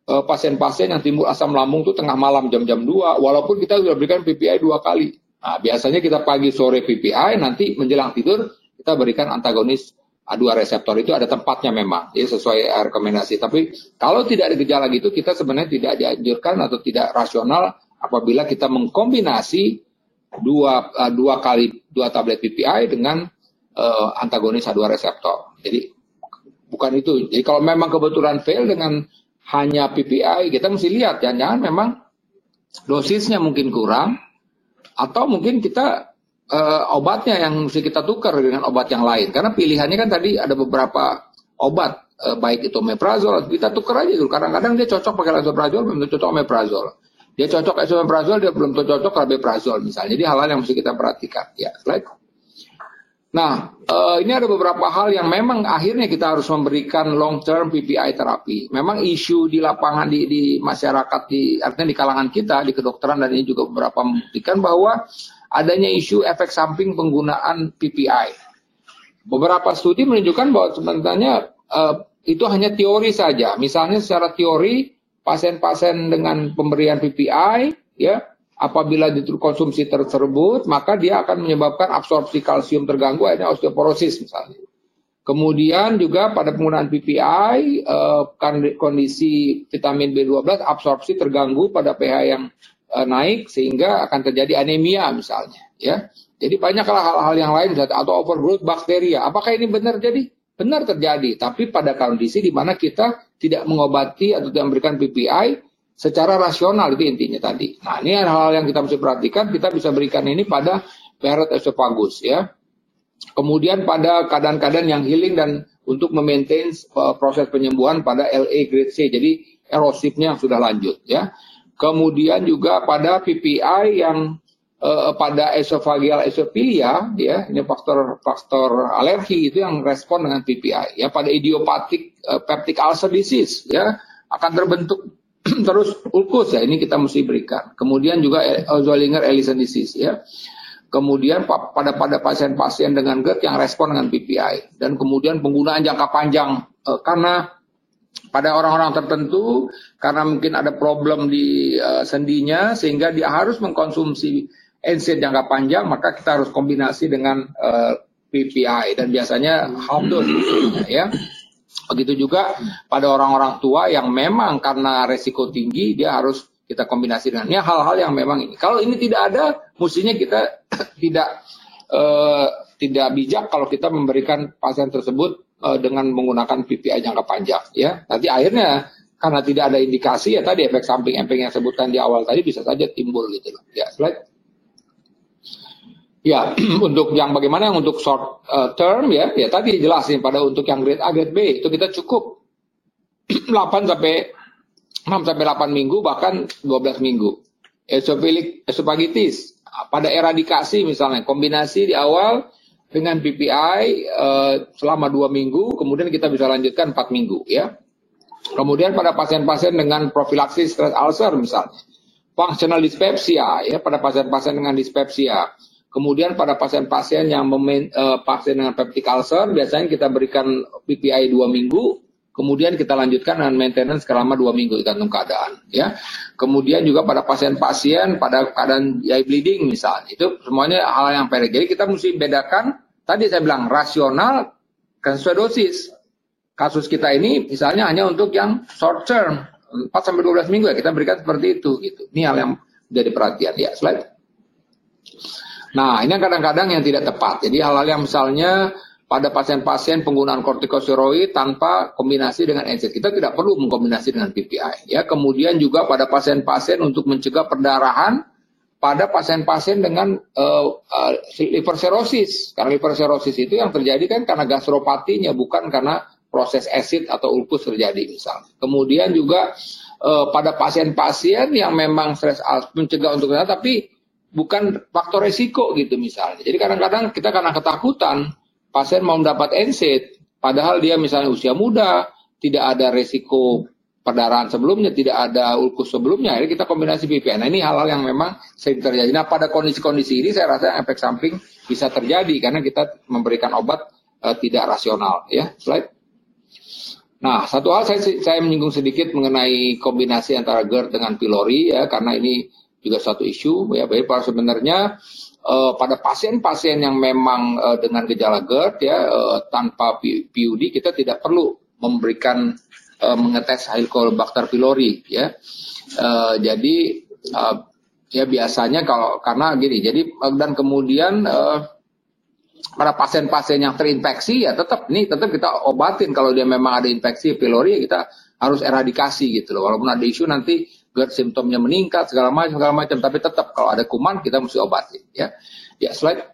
eh, pasien-pasien yang timbul asam lambung itu tengah malam jam-jam 2 walaupun kita sudah berikan PPI dua kali. Nah, biasanya kita pagi sore PPI, nanti menjelang tidur kita berikan antagonis A2 reseptor itu ada tempatnya memang, ya sesuai rekomendasi. Tapi kalau tidak ada gejala gitu, kita sebenarnya tidak dianjurkan atau tidak rasional apabila kita mengkombinasi dua uh, dua kali dua tablet PPI dengan uh, antagonis A2 reseptor. Jadi bukan itu. Jadi kalau memang kebetulan fail dengan hanya PPI, kita mesti lihat jangan-jangan memang dosisnya mungkin kurang atau mungkin kita uh, obatnya yang mesti kita tukar dengan obat yang lain. Karena pilihannya kan tadi ada beberapa obat uh, baik itu omeprazol kita tukar aja dulu. Kadang-kadang dia cocok pakai lansoprazol belum cocok omeprazol dia cocok esomeprazol dia belum cocok rabeprazol misalnya. Jadi hal-hal yang mesti kita perhatikan. Ya slide Nah, uh, ini ada beberapa hal yang memang akhirnya kita harus memberikan long term PPI terapi. Memang isu di lapangan di, di masyarakat di artinya di kalangan kita di kedokteran dan ini juga beberapa membuktikan bahwa adanya isu efek samping penggunaan PPI. Beberapa studi menunjukkan bahwa sebenarnya uh, itu hanya teori saja. Misalnya secara teori pasien-pasien dengan pemberian PPI ya apabila konsumsi tersebut, maka dia akan menyebabkan absorpsi kalsium terganggu, akhirnya osteoporosis misalnya. Kemudian juga pada penggunaan PPI, eh, kondisi vitamin B12 absorpsi terganggu pada pH yang eh, naik sehingga akan terjadi anemia misalnya. Ya, jadi banyaklah hal-hal yang lain atau overgrowth bakteria. Apakah ini benar jadi? Benar terjadi, tapi pada kondisi di mana kita tidak mengobati atau tidak memberikan PPI, secara rasional itu intinya tadi. Nah ini hal-hal yang kita mesti perhatikan, kita bisa berikan ini pada parrot esophagus ya. Kemudian pada keadaan-keadaan yang healing dan untuk memaintain uh, proses penyembuhan pada LA grade C, jadi erosifnya yang sudah lanjut ya. Kemudian juga pada PPI yang uh, pada esophageal esofilia ya, ini faktor faktor alergi itu yang respon dengan PPI ya. Pada idiopathic uh, peptic ulcer disease ya akan terbentuk terus ulkus ya ini kita mesti berikan. Kemudian juga Zollinger Ellison disease ya. Kemudian pada pada pasien-pasien dengan GERD yang respon dengan PPI dan kemudian penggunaan jangka panjang eh, karena pada orang-orang tertentu karena mungkin ada problem di uh, sendinya sehingga dia harus mengkonsumsi NSAID jangka panjang maka kita harus kombinasi dengan uh, PPI dan biasanya half dose ya. Begitu juga pada orang-orang tua yang memang karena resiko tinggi dia harus kita kombinasi dengan ini hal-hal yang memang ini. Kalau ini tidak ada, mestinya kita tidak uh, tidak bijak kalau kita memberikan pasien tersebut uh, dengan menggunakan PPI jangka panjang ya. Nanti akhirnya karena tidak ada indikasi ya tadi efek samping-efek yang sebutkan di awal tadi bisa saja timbul gitu loh. Ya, slide. Ya, untuk yang bagaimana yang untuk short uh, term ya, ya tadi jelasin pada untuk yang grade A, grade B itu kita cukup 8 sampai 6 sampai 8 minggu bahkan 12 minggu. Esophilic esophagitis pada eradikasi misalnya kombinasi di awal dengan PPI uh, selama 2 minggu, kemudian kita bisa lanjutkan 4 minggu ya. Kemudian pada pasien-pasien dengan profilaksis stress ulcer misalnya, functional dyspepsia ya pada pasien-pasien dengan dyspepsia Kemudian pada pasien-pasien yang memen, uh, pasien dengan peptic ulcer, biasanya kita berikan PPI dua minggu, kemudian kita lanjutkan dengan maintenance selama dua minggu tergantung keadaan. Ya, kemudian juga pada pasien-pasien pada keadaan eye bleeding misalnya, itu semuanya hal yang pendek. Jadi kita mesti bedakan. Tadi saya bilang rasional sesuai dosis. Kasus kita ini misalnya hanya untuk yang short term 4 sampai 12 minggu ya kita berikan seperti itu gitu. Ini hal yang jadi perhatian ya slide. Nah, ini kadang-kadang yang tidak tepat. Jadi hal-hal yang misalnya pada pasien-pasien penggunaan kortikosteroid tanpa kombinasi dengan NSAID. Kita tidak perlu mengkombinasi dengan PPI. Ya, kemudian juga pada pasien-pasien untuk mencegah perdarahan pada pasien-pasien dengan uh, uh, liver cirrhosis. Karena liver cirrhosis itu yang terjadi kan karena gastropatinya, bukan karena proses asid atau ulkus terjadi misalnya. Kemudian juga uh, pada pasien-pasien yang memang stres mencegah untuk tapi bukan faktor resiko gitu misalnya. Jadi kadang-kadang kita karena ketakutan pasien mau mendapat NSAID, padahal dia misalnya usia muda, tidak ada resiko perdarahan sebelumnya, tidak ada ulkus sebelumnya, akhirnya kita kombinasi PPN. Nah ini hal-hal yang memang sering terjadi. Nah pada kondisi-kondisi ini saya rasa efek samping bisa terjadi karena kita memberikan obat uh, tidak rasional. Ya, slide. Nah, satu hal saya, saya menyinggung sedikit mengenai kombinasi antara GERD dengan pylori ya, karena ini juga satu isu ya baik para sebenarnya uh, pada pasien-pasien yang memang uh, dengan gejala GERD ya uh, tanpa PUD kita tidak perlu memberikan uh, mengetes Helicobacter pylori ya. Uh, jadi uh, ya biasanya kalau karena gini jadi dan kemudian uh, para pasien-pasien yang terinfeksi ya tetap nih tetap kita obatin. Kalau dia memang ada infeksi pylori kita harus eradikasi gitu loh. Walaupun ada isu nanti GERD simptomnya meningkat segala macam segala macam. Tapi tetap kalau ada kuman kita mesti obati ya. Ya slide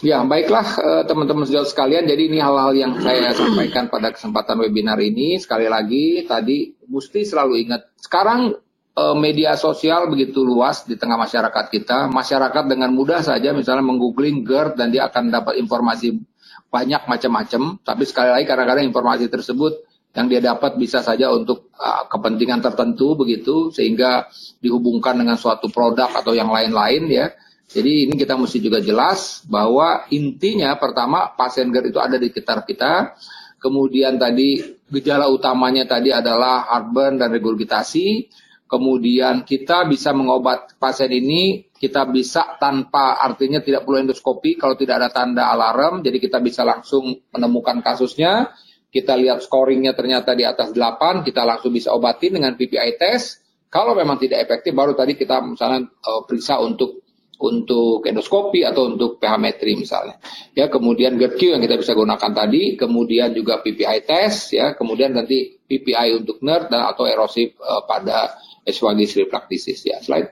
ya baiklah eh, teman-teman uh, sekalian. Jadi ini hal-hal yang saya sampaikan pada kesempatan webinar ini. Sekali lagi tadi mesti selalu ingat sekarang uh, media sosial begitu luas di tengah masyarakat kita. Masyarakat dengan mudah saja misalnya menggoogling GERD dan dia akan dapat informasi banyak macam-macam. Tapi sekali lagi kadang-kadang informasi tersebut yang dia dapat bisa saja untuk uh, kepentingan tertentu begitu sehingga dihubungkan dengan suatu produk atau yang lain-lain ya. Jadi ini kita mesti juga jelas bahwa intinya pertama pasien GERD itu ada di sekitar kita. Kemudian tadi gejala utamanya tadi adalah heartburn dan regurgitasi. Kemudian kita bisa mengobat pasien ini, kita bisa tanpa artinya tidak perlu endoskopi kalau tidak ada tanda alarm. Jadi kita bisa langsung menemukan kasusnya kita lihat scoringnya ternyata di atas 8, kita langsung bisa obatin dengan PPI test. Kalau memang tidak efektif, baru tadi kita misalnya uh, periksa untuk untuk endoskopi atau untuk pH metri misalnya. Ya, kemudian GERD-Q yang kita bisa gunakan tadi, kemudian juga PPI test ya, kemudian nanti PPI untuk NERD dan atau erosif uh, pada esophagus refractisis ya. Slide.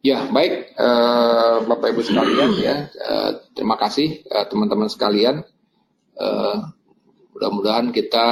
Ya, baik uh, Bapak Ibu sekalian ya. Uh, terima kasih teman-teman sekalian. Mudah-mudahan kita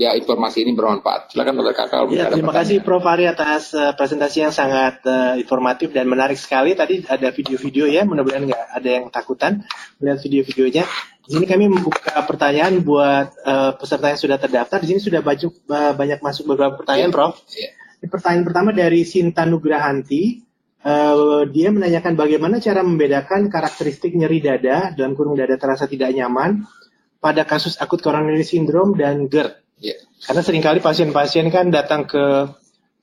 ya informasi ini bermanfaat. Silakan Dr. Kakak. Ya, terima kasih Prof. Ari atas uh, presentasi yang sangat uh, informatif dan menarik sekali. Tadi ada video-video ya, mudah-mudahan nggak ada yang takutan melihat video-videonya. Di sini kami membuka pertanyaan buat uh, peserta yang sudah terdaftar. Di sini sudah banyak, uh, banyak masuk beberapa pertanyaan, yeah. Prof. Yeah. Pertanyaan pertama dari Sinta Nugrahanti. Uh, dia menanyakan bagaimana cara membedakan karakteristik nyeri dada dan kurung dada terasa tidak nyaman pada kasus akut coronary syndrome dan GERD. Yeah. Karena sering kali pasien-pasien kan datang ke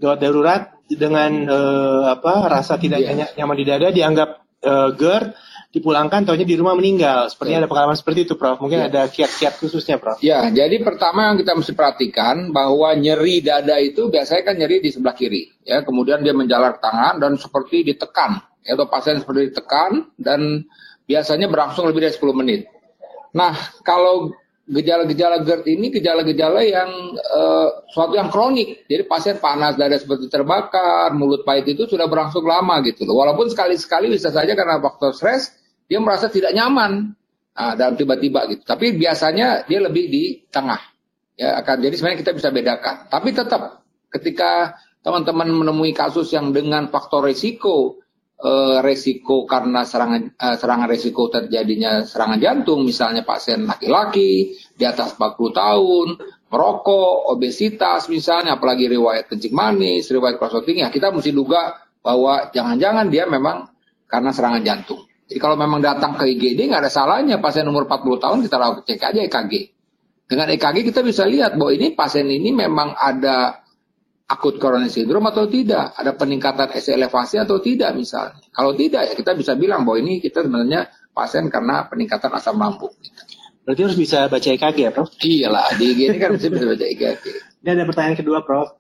gawat darurat dengan uh, apa rasa tidak yeah. nyaman di dada dianggap uh, GERD dipulangkan tahunya di rumah meninggal. Sepertinya yeah. ada pengalaman seperti itu, Prof. Mungkin yeah. ada kiat-kiat khususnya, Prof. Ya, jadi pertama yang kita mesti perhatikan bahwa nyeri dada itu biasanya kan nyeri di sebelah kiri, ya. Kemudian dia menjalar tangan dan seperti ditekan, ya, atau pasien seperti ditekan dan biasanya berlangsung lebih dari 10 menit. Nah, kalau gejala-gejala GERD ini gejala-gejala yang uh, suatu yang kronik. Jadi pasien panas, dada seperti terbakar, mulut pahit itu sudah berlangsung lama gitu loh. Walaupun sekali-sekali bisa saja karena faktor stres dia merasa tidak nyaman. Nah, dalam tiba-tiba gitu. Tapi biasanya dia lebih di tengah. Ya, akan jadi sebenarnya kita bisa bedakan. Tapi tetap ketika teman-teman menemui kasus yang dengan faktor risiko uh, resiko karena serangan uh, serangan resiko terjadinya serangan jantung misalnya pasien laki-laki di atas 40 tahun merokok obesitas misalnya apalagi riwayat kencing manis riwayat tinggi ya kita mesti duga bahwa jangan-jangan dia memang karena serangan jantung. Jadi kalau memang datang ke IGD nggak ada salahnya. Pasien umur 40 tahun kita lakukan cek aja EKG dengan EKG kita bisa lihat bahwa ini pasien ini memang ada akut coronary syndrome atau tidak, ada peningkatan S elevasi atau tidak misalnya. Kalau tidak ya kita bisa bilang bahwa ini kita sebenarnya pasien karena peningkatan asam lambung. Berarti harus bisa baca EKG ya, Prof? Iyalah, di IGD kan bisa, bisa baca EKG. Ini ada pertanyaan kedua, Prof.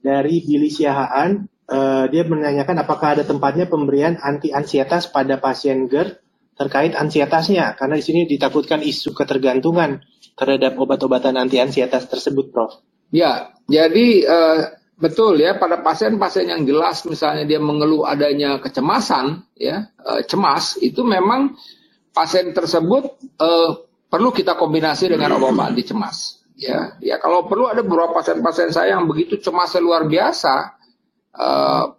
Dari Billy Siahaan, uh, dia menanyakan apakah ada tempatnya pemberian anti ansietas pada pasien GERD terkait ansietasnya karena di sini ditakutkan isu ketergantungan terhadap obat-obatan anti ansietas tersebut, Prof. Ya, jadi uh, betul ya pada pasien-pasien yang jelas misalnya dia mengeluh adanya kecemasan, ya uh, cemas itu memang pasien tersebut uh, perlu kita kombinasi dengan obat anti cemas. Ya, ya kalau perlu ada beberapa pasien-pasien saya yang begitu cemasnya luar biasa. Uh,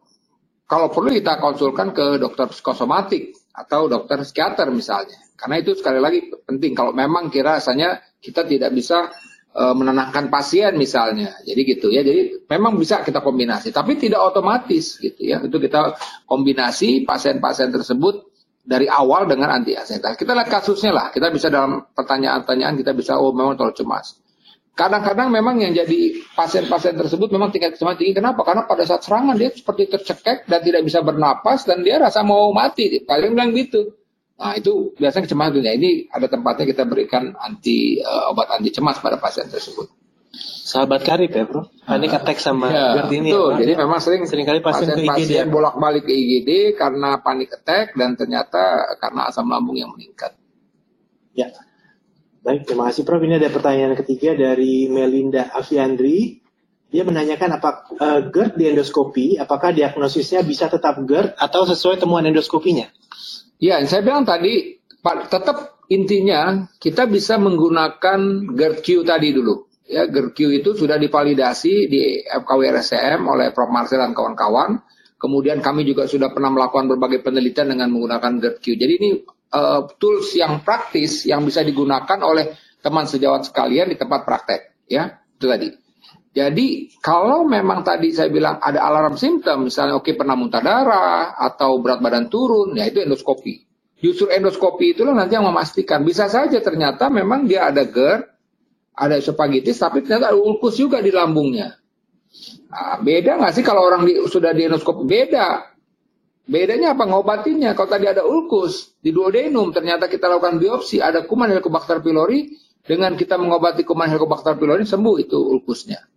kalau perlu kita konsulkan ke dokter psikosomatik atau dokter psikiater misalnya. Karena itu sekali lagi penting. Kalau memang kira rasanya kita tidak bisa menenangkan pasien misalnya. Jadi gitu ya. Jadi memang bisa kita kombinasi, tapi tidak otomatis gitu ya. Itu kita kombinasi pasien-pasien tersebut dari awal dengan anti asetat. Kita lihat kasusnya lah. Kita bisa dalam pertanyaan-pertanyaan kita bisa oh memang terlalu cemas. Kadang-kadang memang yang jadi pasien-pasien tersebut memang tingkat kecemasan tinggi. Kenapa? Karena pada saat serangan dia seperti tercekek dan tidak bisa bernapas dan dia rasa mau mati. Kalian bilang gitu. Nah itu biasanya kecemasan dunia. Ini ada tempatnya kita berikan anti uh, obat anti cemas pada pasien tersebut. Sahabat karib ya bro, panik attack sama ya, GERD ini. Ya, betul. Ya, Jadi memang sering sering kali pasien, pasien, ke IGD ya. bolak-balik ke IGD karena panik attack dan ternyata karena asam lambung yang meningkat. Ya, Baik, terima kasih Prof. Ini ada pertanyaan ketiga dari Melinda Aviandri. Dia menanyakan apa uh, GERD di endoskopi, apakah diagnosisnya bisa tetap GERD atau sesuai temuan endoskopinya? Ya, saya bilang tadi, Pak, tetap intinya kita bisa menggunakan GERD-Q tadi dulu. Ya, GERD-Q itu sudah divalidasi di FKW RSCM oleh Prof. Marcel dan kawan-kawan. Kemudian kami juga sudah pernah melakukan berbagai penelitian dengan menggunakan GERD-Q. Jadi ini uh, tools yang praktis yang bisa digunakan oleh teman sejawat sekalian di tempat praktek, ya itu tadi. Jadi kalau memang tadi saya bilang ada alarm simptom, misalnya oke okay, pernah muntah darah atau berat badan turun, ya itu endoskopi. Justru endoskopi itulah nanti yang memastikan. Bisa saja ternyata memang dia ada GERD, ada esophagitis, tapi ternyata ada ulkus juga di lambungnya. Nah, beda nggak sih kalau orang di, sudah di endoskopi? Beda. Bedanya apa ngobatinnya? Kalau tadi ada ulkus di duodenum, ternyata kita lakukan biopsi ada kuman Helicobacter pylori, dengan kita mengobati kuman Helicobacter pylori sembuh itu ulkusnya.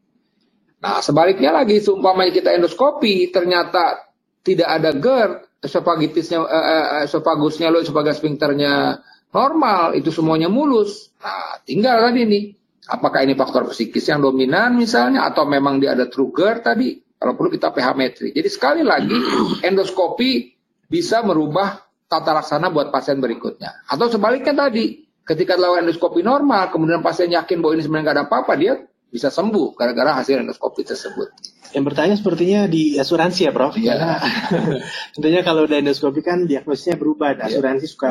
Nah, sebaliknya lagi, seumpamanya kita endoskopi, ternyata tidak ada GERD, esofagitisnya, eh, eh, esofagusnya lo, esofagus sphincternya normal, itu semuanya mulus. Nah, tinggal tadi nih, apakah ini faktor psikis yang dominan misalnya, atau memang dia ada true GERD tadi, kalau perlu kita pH metri. Jadi sekali lagi endoskopi bisa merubah tata laksana buat pasien berikutnya. Atau sebaliknya tadi, ketika dilakukan endoskopi normal, kemudian pasien yakin bahwa ini sebenarnya nggak ada apa-apa, dia bisa sembuh gara-gara hasil endoskopi tersebut. Yang bertanya sepertinya di asuransi ya, Prof. Ya. tentunya kalau udah endoskopi kan diagnosisnya berubah. Dan iya. asuransi ya. suka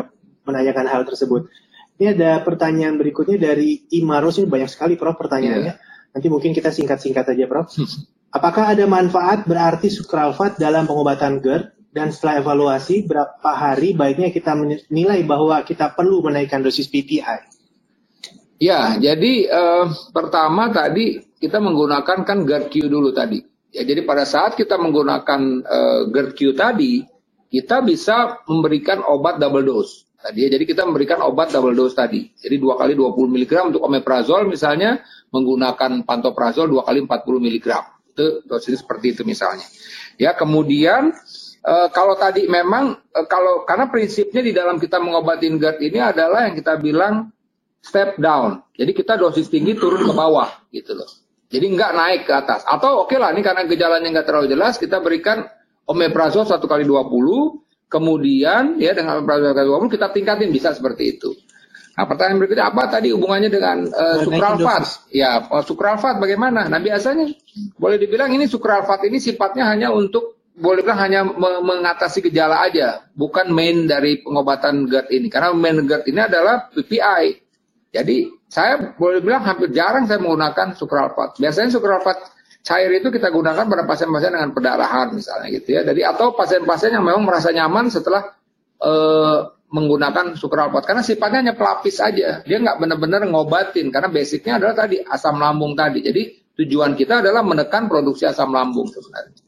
menanyakan hal tersebut. Ini ada pertanyaan berikutnya dari Imarus ini banyak sekali, Prof. Pertanyaannya. Ya. Nanti mungkin kita singkat-singkat aja, Prof. Apakah ada manfaat berarti sukralfat dalam pengobatan GERD? Dan setelah evaluasi, berapa hari baiknya kita menilai bahwa kita perlu menaikkan dosis PPI? Ya, jadi eh, pertama tadi kita menggunakan kan GERD-Q dulu tadi. Ya, jadi pada saat kita menggunakan eh, GERD-Q tadi, kita bisa memberikan obat double dose. Tadi ya, jadi kita memberikan obat double dose tadi. Jadi dua kali 20 mg untuk omeprazol misalnya menggunakan pantoprazol dua kali 40 mg itu dosisnya seperti itu misalnya. Ya, kemudian e, kalau tadi memang e, kalau karena prinsipnya di dalam kita mengobatin GERD ini adalah yang kita bilang step down. Jadi kita dosis tinggi turun ke bawah gitu loh. Jadi nggak naik ke atas. Atau oke okay lah ini karena gejalanya nggak terlalu jelas kita berikan omeprazol satu kali 20 kemudian ya dengan omeprazol kali 20 kita tingkatin bisa seperti itu. Nah, pertanyaan berikutnya apa tadi hubungannya dengan uh, sukralfat? Ya, oh, sukralfat bagaimana? Nah, biasanya boleh dibilang ini sukralfat ini sifatnya hanya untuk boleh bilang hanya mengatasi gejala aja, bukan main dari pengobatan GERD ini. Karena main GERD ini adalah PPI. Jadi, saya boleh bilang hampir jarang saya menggunakan sukralfat. Biasanya sukralfat cair itu kita gunakan pada pasien-pasien dengan perdarahan misalnya gitu ya. Jadi atau pasien-pasien yang memang merasa nyaman setelah uh, menggunakan sukralfat. Karena sifatnya hanya pelapis aja. Dia nggak benar-benar ngobatin. Karena basicnya adalah tadi asam lambung tadi. Jadi tujuan kita adalah menekan produksi asam lambung sebenarnya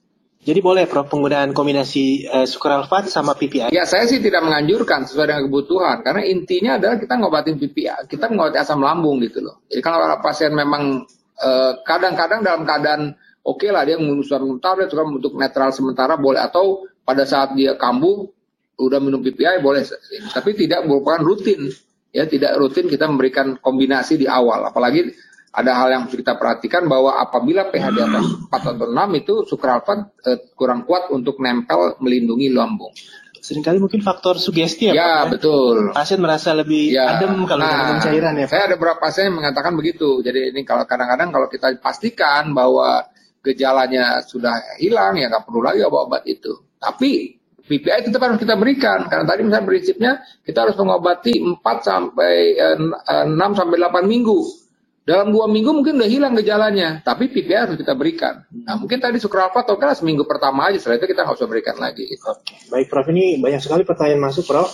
jadi boleh Prof penggunaan kombinasi uh, sukralfat sama PPI? Ya saya sih tidak menganjurkan sesuai dengan kebutuhan. Karena intinya adalah kita ngobatin PPI, kita mengobati asam lambung gitu loh. Jadi kalau pasien memang eh, kadang-kadang uh, dalam keadaan oke okay lah dia mengusap sementara itu kan untuk netral sementara boleh. Atau pada saat dia kambuh udah minum PPI boleh. Tapi tidak merupakan rutin. Ya tidak rutin kita memberikan kombinasi di awal. Apalagi ada hal yang harus kita perhatikan bahwa apabila pH di atas 4 atau 6 itu sukralfat eh, kurang kuat untuk nempel melindungi lambung. Seringkali mungkin faktor sugesti ya, ya Pak, ya? betul. Pasien merasa lebih ya. adem kalau nah, cairan ya Pak. Saya ada beberapa pasien yang mengatakan begitu. Jadi ini kalau kadang-kadang kalau kita pastikan bahwa gejalanya sudah hilang ya nggak perlu lagi obat-obat itu. Tapi PPI tetap harus kita berikan karena tadi misalnya prinsipnya kita harus mengobati 4 sampai 6 eh, sampai 8 minggu dalam dua minggu mungkin udah hilang gejalanya, tapi PPI harus kita berikan. Nah mungkin tadi sukralfat atau kelas seminggu pertama aja, setelah itu kita nggak usah berikan lagi. Oke. Baik Prof, ini banyak sekali pertanyaan masuk Prof.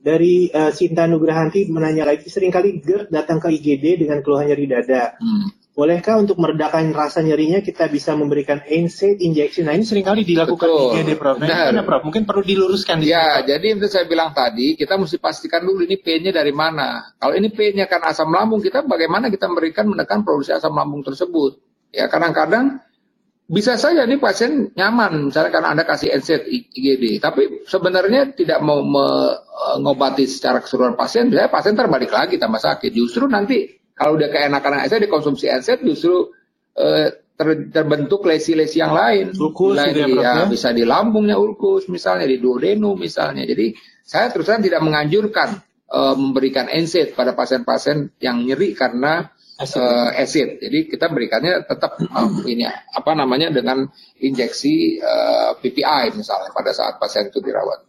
Dari uh, Sinta Nugrahanti menanya lagi, sering kali GERD datang ke IGD dengan keluhan nyeri dada. Hmm. Bolehkah untuk meredakan rasa nyerinya kita bisa memberikan NSAID injection? Nah ini sering kali dilakukan Betul. IGD, Prof. Nah, Benar. Prof? Mungkin perlu diluruskan. Di ya, situ, jadi itu saya bilang tadi, kita mesti pastikan dulu ini P-nya dari mana. Kalau ini P-nya kan asam lambung, kita bagaimana kita memberikan menekan produksi asam lambung tersebut. Ya, kadang-kadang bisa saja nih pasien nyaman, misalnya karena Anda kasih NSAID IGD. Tapi sebenarnya tidak mau mengobati secara keseluruhan pasien, saya pasien terbalik lagi tambah sakit. Justru nanti kalau udah keenakan NSAID dikonsumsi NSAID justru uh, ter, terbentuk lesi-lesi yang lain. Ulkus gitu ya, ya, bisa di lambungnya ulkus misalnya, di duodenu misalnya. Jadi saya terus terang tidak menganjurkan uh, memberikan NSAID pada pasien-pasien yang nyeri karena. Uh, acid. Jadi kita berikannya tetap uh, ini apa namanya dengan injeksi uh, PPI misalnya pada saat pasien itu dirawat.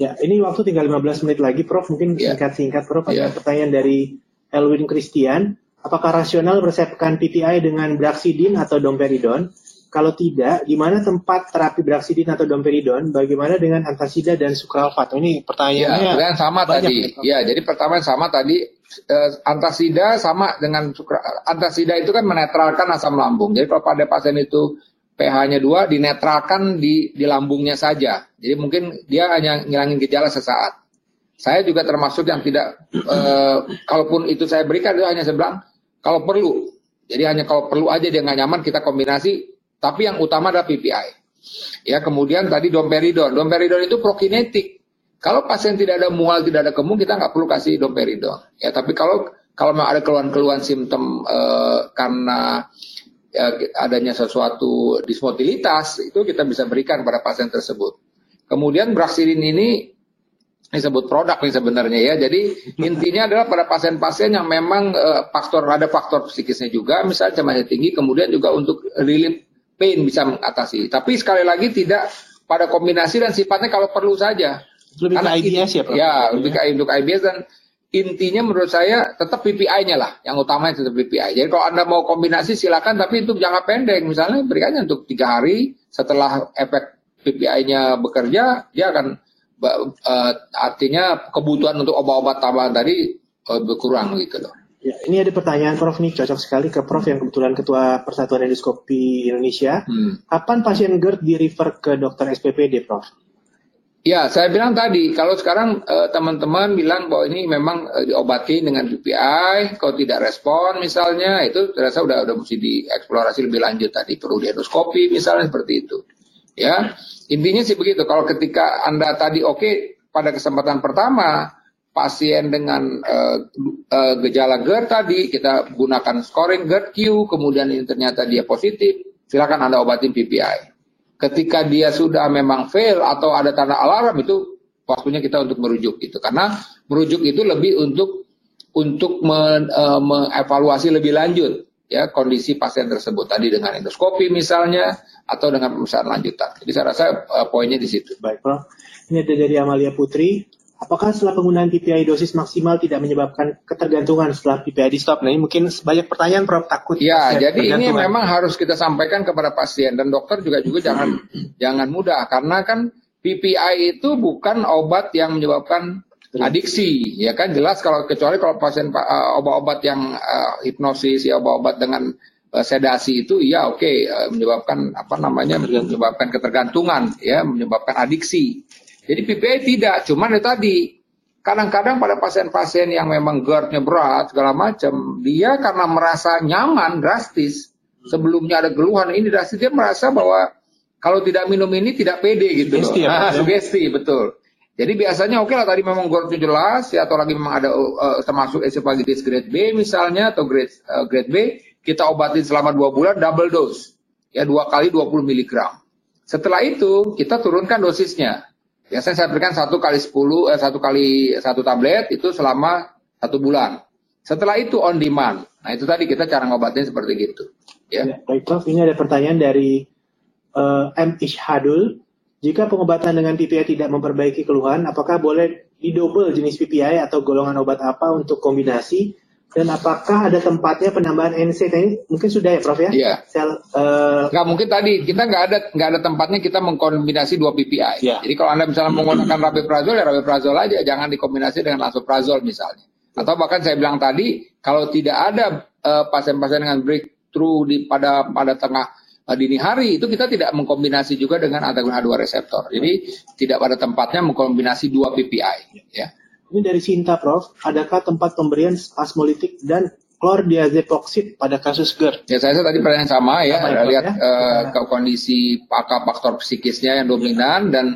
Ya, ini waktu tinggal 15 menit lagi, Prof. Mungkin ya. singkat-singkat, Prof. Ada ya. pertanyaan dari Elwin Christian, apakah rasional meresepkan PPI dengan Braxidin atau domperidon? Kalau tidak, di mana tempat terapi Braxidin atau domperidon? Bagaimana dengan antasida dan sukralfat? Ini pertanyaannya. Ya, sama tadi. Ya, jadi pertama sama tadi eh, antasida sama dengan sukra, antasida itu kan menetralkan asam lambung. Jadi kalau pada pasien itu pH-nya 2 dinetralkan di di lambungnya saja. Jadi mungkin dia hanya ngilangin gejala sesaat. Saya juga termasuk yang tidak, uh, kalaupun itu saya berikan itu hanya saya bilang kalau perlu. Jadi hanya kalau perlu aja dia nggak nyaman kita kombinasi. Tapi yang utama adalah PPI. Ya kemudian tadi domperidon. Domperidon itu prokinetik. Kalau pasien tidak ada mual, tidak ada kemung, kita nggak perlu kasih domperidon. Ya tapi kalau kalau memang ada keluhan-keluhan simptom uh, karena ya, adanya sesuatu dismotilitas itu kita bisa berikan pada pasien tersebut. Kemudian braxidin ini disebut produk nih sebenarnya ya. Jadi intinya adalah pada pasien-pasien yang memang uh, faktor ada faktor psikisnya juga, misalnya cemasnya tinggi, kemudian juga untuk relief pain bisa mengatasi. Tapi sekali lagi tidak pada kombinasi dan sifatnya kalau perlu saja. Lebih Karena ke IBS ya, Pak? Ya, lebih ke untuk IBS dan intinya menurut saya tetap PPI-nya lah, yang utamanya tetap PPI. Jadi kalau Anda mau kombinasi silakan, tapi itu jangka pendek. Misalnya berikannya untuk tiga hari setelah efek PPI-nya bekerja, dia akan uh, artinya kebutuhan untuk obat-obat tambahan tadi uh, berkurang gitu loh. Ya, ini ada pertanyaan Prof nih cocok sekali ke Prof yang kebetulan Ketua Persatuan Endoskopi Indonesia. Hmm. Kapan pasien GERD di refer ke dokter SPPD, Prof? Ya, saya bilang tadi, kalau sekarang uh, teman-teman bilang bahwa ini memang uh, diobati dengan BPI, kalau tidak respon misalnya, itu terasa udah udah mesti dieksplorasi lebih lanjut tadi, perlu di endoskopi misalnya seperti itu. Ya, intinya sih begitu. Kalau ketika Anda tadi oke okay, pada kesempatan pertama pasien dengan uh, uh, gejala GERD tadi kita gunakan scoring GERD Q, kemudian ini ternyata dia positif, silakan Anda obatin PPI. Ketika dia sudah memang fail atau ada tanda alarm itu waktunya kita untuk merujuk itu karena merujuk itu lebih untuk untuk me, uh, mengevaluasi lebih lanjut ya kondisi pasien tersebut tadi dengan endoskopi misalnya atau dengan pemeriksaan lanjutan. Jadi saya rasa uh, poinnya di situ. Baik, Prof. Ini ada dari Amalia Putri. Apakah setelah penggunaan PPI dosis maksimal tidak menyebabkan ketergantungan setelah PPI di stop? Nah ini mungkin banyak pertanyaan Prof takut. Ya, jadi ini memang harus kita sampaikan kepada pasien dan dokter juga juga jangan jangan mudah karena kan PPI itu bukan obat yang menyebabkan adiksi, ya kan jelas kalau kecuali kalau pasien uh, obat-obat yang uh, hipnosis ya obat-obat dengan uh, sedasi itu ya oke okay, uh, menyebabkan apa namanya menyebabkan ketergantungan ya menyebabkan adiksi. Jadi PPI tidak, cuman itu tadi kadang-kadang pada pasien-pasien yang memang GERD-nya berat segala macam, dia karena merasa nyaman drastis, sebelumnya ada keluhan ini dasi dia merasa bahwa kalau tidak minum ini tidak pede gitu Sugesti ya, Nah, ya? sugesti betul. Jadi biasanya oke lah tadi memang itu jelas ya atau lagi memang ada uh, termasuk esophagitis grade B misalnya atau grade uh, grade B kita obatin selama dua bulan double dose ya dua kali 20 miligram. Setelah itu kita turunkan dosisnya. Biasanya saya berikan satu kali 10 eh, satu kali satu tablet itu selama satu bulan. Setelah itu on demand. Nah itu tadi kita cara ngobatin seperti gitu. Ya. Ya, baik Prof, ini ada pertanyaan dari eh, M. Ishadul. Jika pengobatan dengan PPI tidak memperbaiki keluhan, apakah boleh didouble jenis PPI atau golongan obat apa untuk kombinasi? Dan apakah ada tempatnya penambahan NC? Ini mungkin sudah ya Prof ya? Iya. Sel, eh, Nggak mungkin tadi kita nggak ada nggak ada tempatnya kita mengkombinasi dua PPI. Ya. Jadi kalau anda misalnya menggunakan rabeprazol ya rabeprazol aja, jangan dikombinasi dengan lansoprazol misalnya. Atau bahkan saya bilang tadi kalau tidak ada eh, pasien-pasien dengan breakthrough di pada pada tengah dini hari itu kita tidak mengkombinasi juga dengan antagonis H2 reseptor. Jadi tidak pada tempatnya mengkombinasi dua PPI. Ya. ini dari Sinta Prof. Adakah tempat pemberian spasmolitik dan chlordiazepoksid pada kasus GERD? Ya saya tadi pertanyaan sama ya, Sama ya, lihat ya. eh, ke kondisi apakah faktor psikisnya yang dominan dan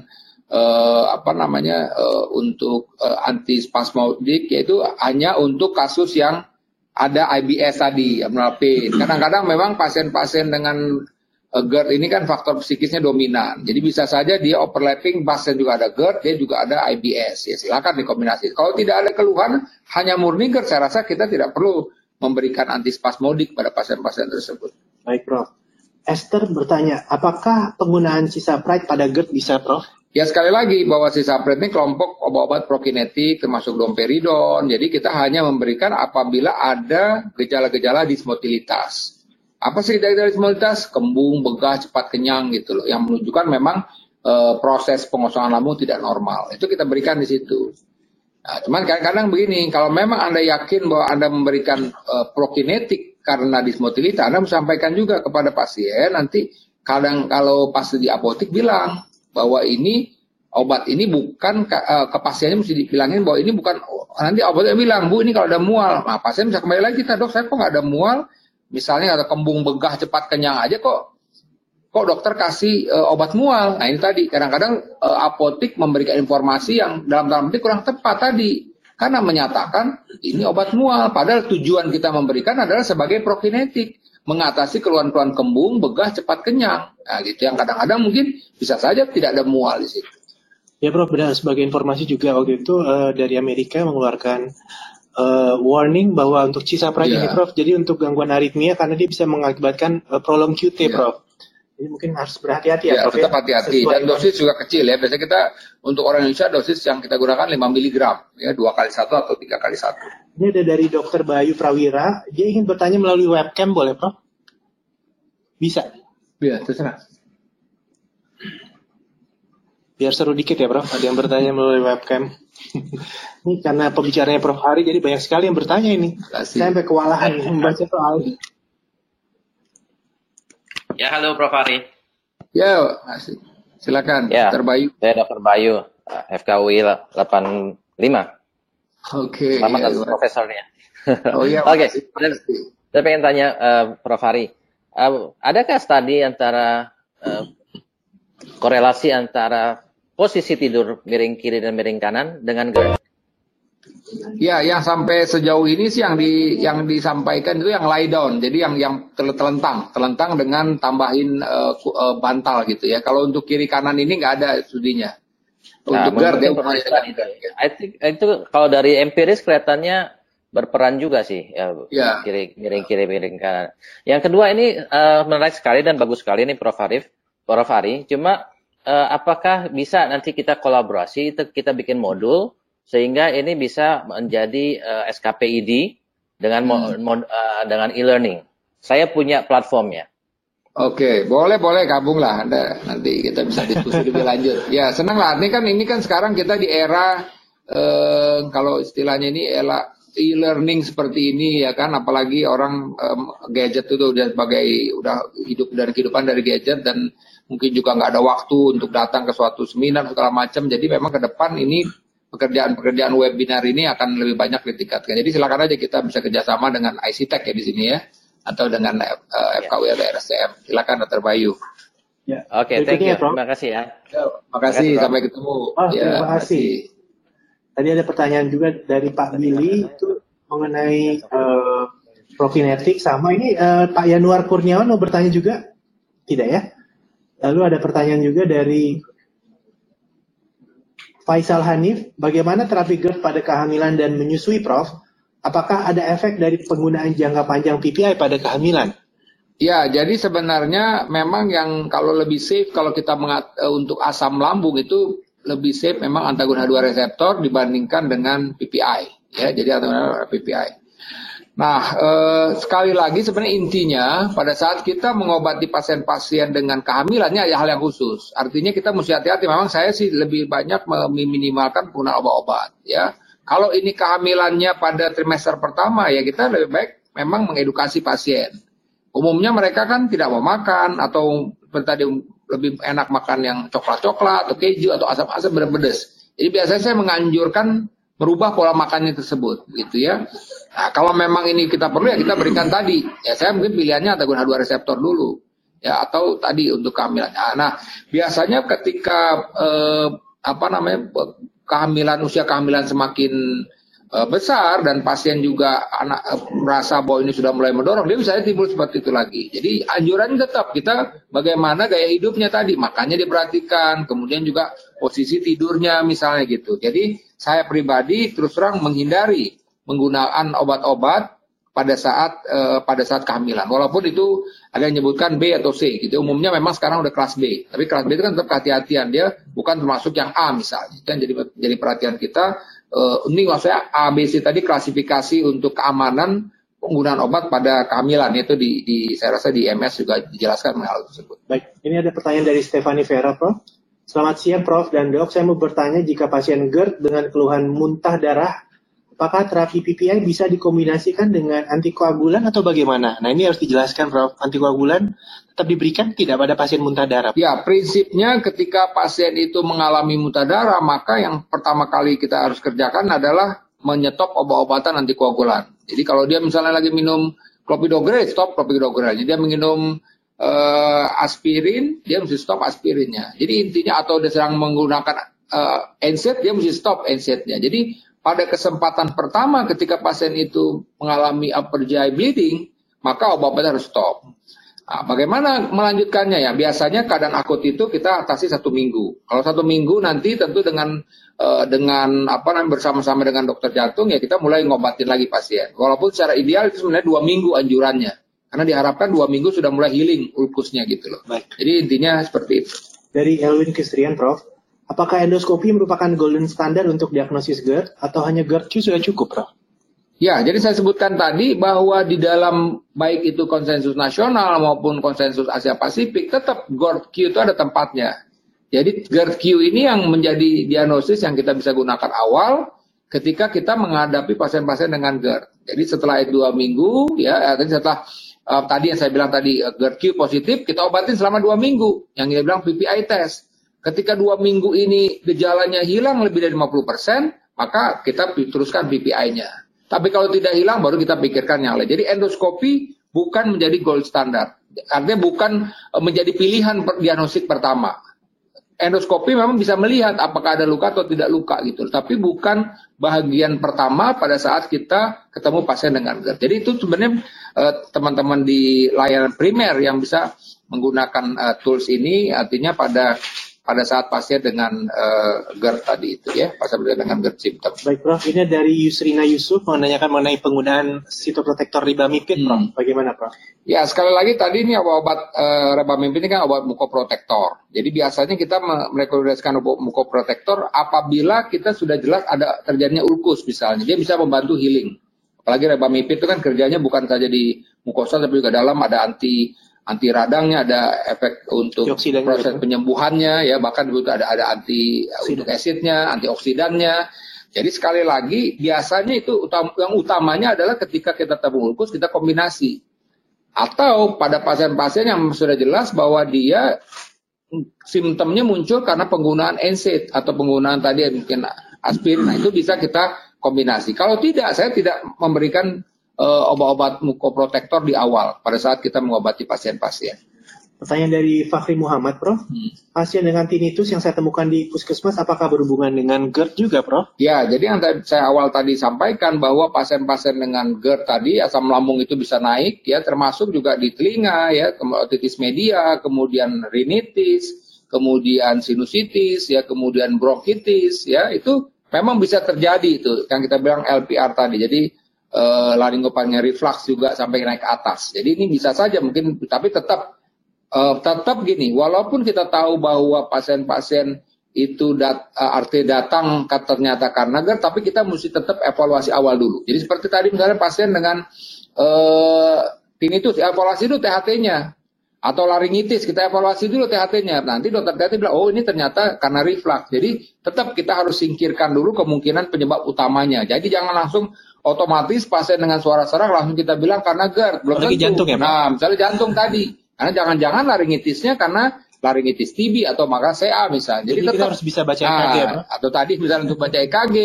eh, apa namanya eh, untuk eh, antispasmodik yaitu hanya untuk kasus yang ada IBS tadi pain. Kadang-kadang memang pasien-pasien dengan eh, GERD ini kan faktor psikisnya dominan. Jadi bisa saja dia overlapping pasien juga ada GERD, dia juga ada IBS. Ya silakan dikombinasi. Kalau tidak ada keluhan hanya murni GERD, saya rasa kita tidak perlu memberikan antispasmodik pada pasien-pasien tersebut. Baik Prof. Esther bertanya, apakah penggunaan cisapride pada GERD bisa Prof? Ya sekali lagi bahwa si sapret ini kelompok obat-obat prokinetik termasuk domperidon. Jadi kita hanya memberikan apabila ada gejala-gejala dismotilitas. Apa sih gejala dismotilitas? Kembung, begah, cepat kenyang gitu loh. Yang menunjukkan memang eh, proses pengosongan lambung tidak normal. Itu kita berikan di situ. Nah, cuman kadang-kadang begini, kalau memang Anda yakin bahwa Anda memberikan eh, prokinetik karena dismotilitas, Anda sampaikan juga kepada pasien nanti kadang kalau pas di apotik bilang bahwa ini obat ini bukan ke, eh, ke pasiennya mesti dibilangin bahwa ini bukan nanti obatnya bilang bu ini kalau ada mual nah pasien bisa kembali lagi kita dok saya kok nggak ada mual misalnya ada kembung begah cepat kenyang aja kok kok dokter kasih eh, obat mual. Nah ini tadi. Kadang-kadang eh, apotik memberikan informasi yang dalam dalam arti kurang tepat tadi. Karena menyatakan ini obat mual. Padahal tujuan kita memberikan adalah sebagai prokinetik. Mengatasi keluhan-keluhan kembung, begah, cepat kenyang. Nah, gitu. Yang kadang-kadang mungkin bisa saja tidak ada mual di situ. Ya Prof, benar sebagai informasi juga waktu itu eh, dari Amerika mengeluarkan eh, warning bahwa untuk cisapride Iya. ini Prof, jadi untuk gangguan aritmia karena dia bisa mengakibatkan eh, prolong QT Iya. Prof. Jadi mungkin harus berhati-hati ya, Ya, Prof. tetap hati-hati dan dosis juga kecil ya. Biasanya kita untuk orang Indonesia dosis yang kita gunakan 5 mg ya, dua kali satu atau tiga kali satu. Ini ada dari Dokter Bayu Prawira. Dia ingin bertanya melalui webcam, boleh Prof? Bisa. Ya, terserah. Biar seru dikit ya Prof. Ada yang bertanya melalui webcam. Ini karena pembicaranya Prof Hari, jadi banyak sekali yang bertanya ini. Kasih. Saya sampai kewalahan membaca soal ini. Ya, halo Prof. Ari. Ya. Silakan, Ya. Dr. Bayu. Saya Dr. Bayu, eh, FKUI 85. Oke. Selamat ya, atas profesornya. Oh iya, Oke, makasih. saya, pengen tanya eh, Prof. Hari, eh, adakah studi antara eh, korelasi antara posisi tidur miring kiri dan miring kanan dengan GERD? Ya, yang sampai sejauh ini sih yang di yang disampaikan itu yang lie down. Jadi yang yang tel- telentang, telentang dengan tambahin ku- eh, bantal gitu ya. Kalau untuk kiri kanan ini nggak ada studinya. Nah, Untuk guard ya, dengan itu. ya. I think itu kalau dari empiris kelihatannya berperan juga sih ya, Ya. kiri miring kiri miring kanan. Yang kedua ini eh, menarik sekali dan bagus sekali nih Prof Arif, Prof Ari. Cuma eh, apakah bisa nanti kita kolaborasi kita bikin modul sehingga ini bisa menjadi eh, SKPID dengan Hmm. mod- eh, dengan e-learning. Saya punya platformnya. Oke, boleh boleh gabung lah Anda nanti kita bisa diskusi lebih lanjut. Ya senang lah. Ini kan ini kan sekarang kita di era eh, kalau istilahnya ini era e-learning seperti ini ya kan, apalagi orang em, gadget itu udah sebagai udah hidup dari kehidupan dari gadget dan mungkin juga nggak ada waktu untuk datang ke suatu seminar segala macam. Jadi memang ke depan ini pekerjaan-pekerjaan webinar ini akan lebih banyak ditingkatkan. Jadi silakan aja kita bisa kerjasama dengan ICTech ya di sini ya atau dengan uh, FKW atau RSCM. Silakan Dr. Bayu. Ya. Oke, okay, thank you. Terima kasih ya. ya terima kasih, sampai ketemu. Oh, ya, terima kasih. Tadi ada pertanyaan juga dari Pak Billy itu mengenai uh, Profinetik sama ini uh, Pak Yanuar Kurniawan mau bertanya juga? Tidak ya? Lalu ada pertanyaan juga dari Faisal Hanif, bagaimana terapi GERD pada kehamilan dan menyusui, Prof? Apakah ada efek dari penggunaan jangka panjang PPI pada kehamilan? Ya, jadi sebenarnya memang yang kalau lebih safe kalau kita mengat, uh, untuk asam lambung itu lebih safe memang antagon H2 reseptor dibandingkan dengan PPI. Ya, jadi antagon PPI. Nah, eh, sekali lagi sebenarnya intinya pada saat kita mengobati pasien-pasien dengan kehamilannya ya hal yang khusus. Artinya kita mesti hati-hati. Memang saya sih lebih banyak meminimalkan penggunaan obat-obat ya. Kalau ini kehamilannya pada trimester pertama ya kita lebih baik memang mengedukasi pasien. Umumnya mereka kan tidak mau makan atau tadi lebih enak makan yang coklat-coklat atau keju atau asam-asam berpedes. Jadi biasanya saya menganjurkan merubah pola makannya tersebut gitu ya. Nah, kalau memang ini kita perlu ya kita berikan tadi. Ya saya mungkin pilihannya guna dua reseptor dulu. Ya atau tadi untuk kehamilan. Nah, nah biasanya ketika eh, apa namanya kehamilan usia kehamilan semakin eh, besar dan pasien juga anak eh, merasa bahwa ini sudah mulai mendorong, dia bisa timbul seperti itu lagi. Jadi anjurannya tetap kita bagaimana gaya hidupnya tadi, makanya diperhatikan, kemudian juga posisi tidurnya misalnya gitu. Jadi saya pribadi terus terang menghindari menggunakan obat-obat pada saat uh, pada saat kehamilan. Walaupun itu ada yang menyebutkan B atau C gitu. Umumnya memang sekarang udah kelas B. Tapi kelas B itu kan tetap kehati-hatian dia bukan termasuk yang A misalnya. Itu yang jadi jadi perhatian kita uh, ini maksudnya A B C tadi klasifikasi untuk keamanan penggunaan obat pada kehamilan itu di, di saya rasa di MS juga dijelaskan hal tersebut. Baik, ini ada pertanyaan dari Stefani Vera, Prof. Selamat siang, Prof. Dan dok, saya mau bertanya jika pasien GERD dengan keluhan muntah darah apakah terapi PPI bisa dikombinasikan dengan antikoagulan atau bagaimana? Nah ini harus dijelaskan Prof. Antikoagulan tetap diberikan tidak pada pasien muntah darah? Ya, prinsipnya ketika pasien itu mengalami muntah darah, maka yang pertama kali kita harus kerjakan adalah menyetop obat-obatan antikoagulan. Jadi kalau dia misalnya lagi minum clopidogrel, stop clopidogrel. Jadi dia minum uh, aspirin, dia mesti stop aspirinnya. Jadi intinya atau dia sedang menggunakan uh, NSAID, dia mesti stop NSAID-nya. Jadi pada kesempatan pertama ketika pasien itu mengalami upper GI bleeding, maka obat-obat harus stop. Nah, bagaimana melanjutkannya ya? Biasanya keadaan akut itu kita atasi satu minggu. Kalau satu minggu nanti tentu dengan uh, dengan apa namanya bersama-sama dengan dokter jantung ya kita mulai ngobatin lagi pasien. Walaupun secara ideal itu sebenarnya dua minggu anjurannya. Karena diharapkan dua minggu sudah mulai healing ulkusnya gitu loh. Baik. Jadi intinya seperti itu. Dari Elwin Kistrian, Prof. Apakah endoskopi merupakan golden standard untuk diagnosis GERD atau hanya GERD-Q sudah cukup, Prof? Ya, jadi saya sebutkan tadi bahwa di dalam baik itu konsensus nasional maupun konsensus Asia Pasifik, tetap GERD-Q itu ada tempatnya. Jadi GERD-Q ini yang menjadi diagnosis yang kita bisa gunakan awal ketika kita menghadapi pasien-pasien dengan GERD. Jadi setelah dua minggu, ya, tadi setelah uh, tadi yang saya bilang tadi uh, GERD-Q positif, kita obatin selama dua minggu. Yang kita bilang PPI test. Ketika dua minggu ini gejalanya hilang lebih dari 50%, maka kita teruskan PPI-nya. Tapi kalau tidak hilang, baru kita pikirkan yang lain. Jadi endoskopi bukan menjadi gold standar. Artinya bukan e, menjadi pilihan diagnostik pertama. Endoskopi memang bisa melihat apakah ada luka atau tidak luka gitu. Tapi bukan bagian pertama pada saat kita ketemu pasien dengan GERD. Jadi itu sebenarnya e, teman-teman di layanan primer yang bisa menggunakan uh, tools ini artinya pada pada saat pasien dengan uh, GERD tadi itu ya, pasien dengan GERD simptom. Baik Prof, ini dari Yusrina Yusuf menanyakan mengenai penggunaan sitoprotektor ribamipin, hmm. Prof. Bagaimana Prof? Ya sekali lagi tadi ini obat-obat uh, ribamipin ini kan obat mukoprotektor. Jadi biasanya kita merekomendasikan obat mukoprotektor apabila kita sudah jelas ada terjadinya ulkus misalnya, dia bisa membantu healing. Apalagi ribamipin itu kan kerjanya bukan saja di mukosa tapi juga dalam ada anti anti radangnya ada efek untuk proses itu. penyembuhannya ya bahkan itu ada ada anti Oksidan. untuk asidnya antioksidannya jadi sekali lagi biasanya itu utam, yang utamanya adalah ketika kita tabung ulkus kita kombinasi atau pada pasien-pasien yang sudah jelas bahwa dia simptomnya muncul karena penggunaan NSAID atau penggunaan tadi mungkin aspirin nah itu bisa kita kombinasi kalau tidak saya tidak memberikan uh, obat-obat mukoprotektor di awal pada saat kita mengobati pasien-pasien. Pertanyaan dari Fakri Muhammad, Prof. Hmm. Pasien dengan tinnitus yang saya temukan di puskesmas, apakah berhubungan dengan GERD juga, Prof? Ya, jadi yang saya awal tadi sampaikan bahwa pasien-pasien dengan GERD tadi, asam lambung itu bisa naik, ya, termasuk juga di telinga, ya, otitis media, kemudian rinitis, kemudian sinusitis, ya, kemudian bronkitis, ya, itu memang bisa terjadi itu, yang kita bilang LPR tadi. Jadi eh, laringopania reflux juga sampai naik ke atas. Jadi ini bisa saja mungkin, tapi tetap uh, tetap gini, walaupun kita tahu bahwa pasien-pasien itu dat, uh, arti datang ternyata karena GERD, tapi kita mesti tetap evaluasi awal dulu. Jadi seperti tadi misalnya pasien dengan uh, tinnitus, evaluasi dulu THT-nya. Atau laringitis, kita evaluasi dulu THT-nya. Nanti dokter THT bilang, oh ini ternyata karena reflux. Jadi tetap kita harus singkirkan dulu kemungkinan penyebab utamanya. Jadi jangan langsung otomatis pasien dengan suara serak langsung kita bilang karena GERD. Belum tentu. jantung ya Pak? Nah, misalnya jantung tadi karena jangan-jangan laringitisnya karena laringitis TB atau maka CA misalnya. Jadi, jadi kita harus bisa baca EKG, nah, Atau tadi misalnya untuk baca EKG.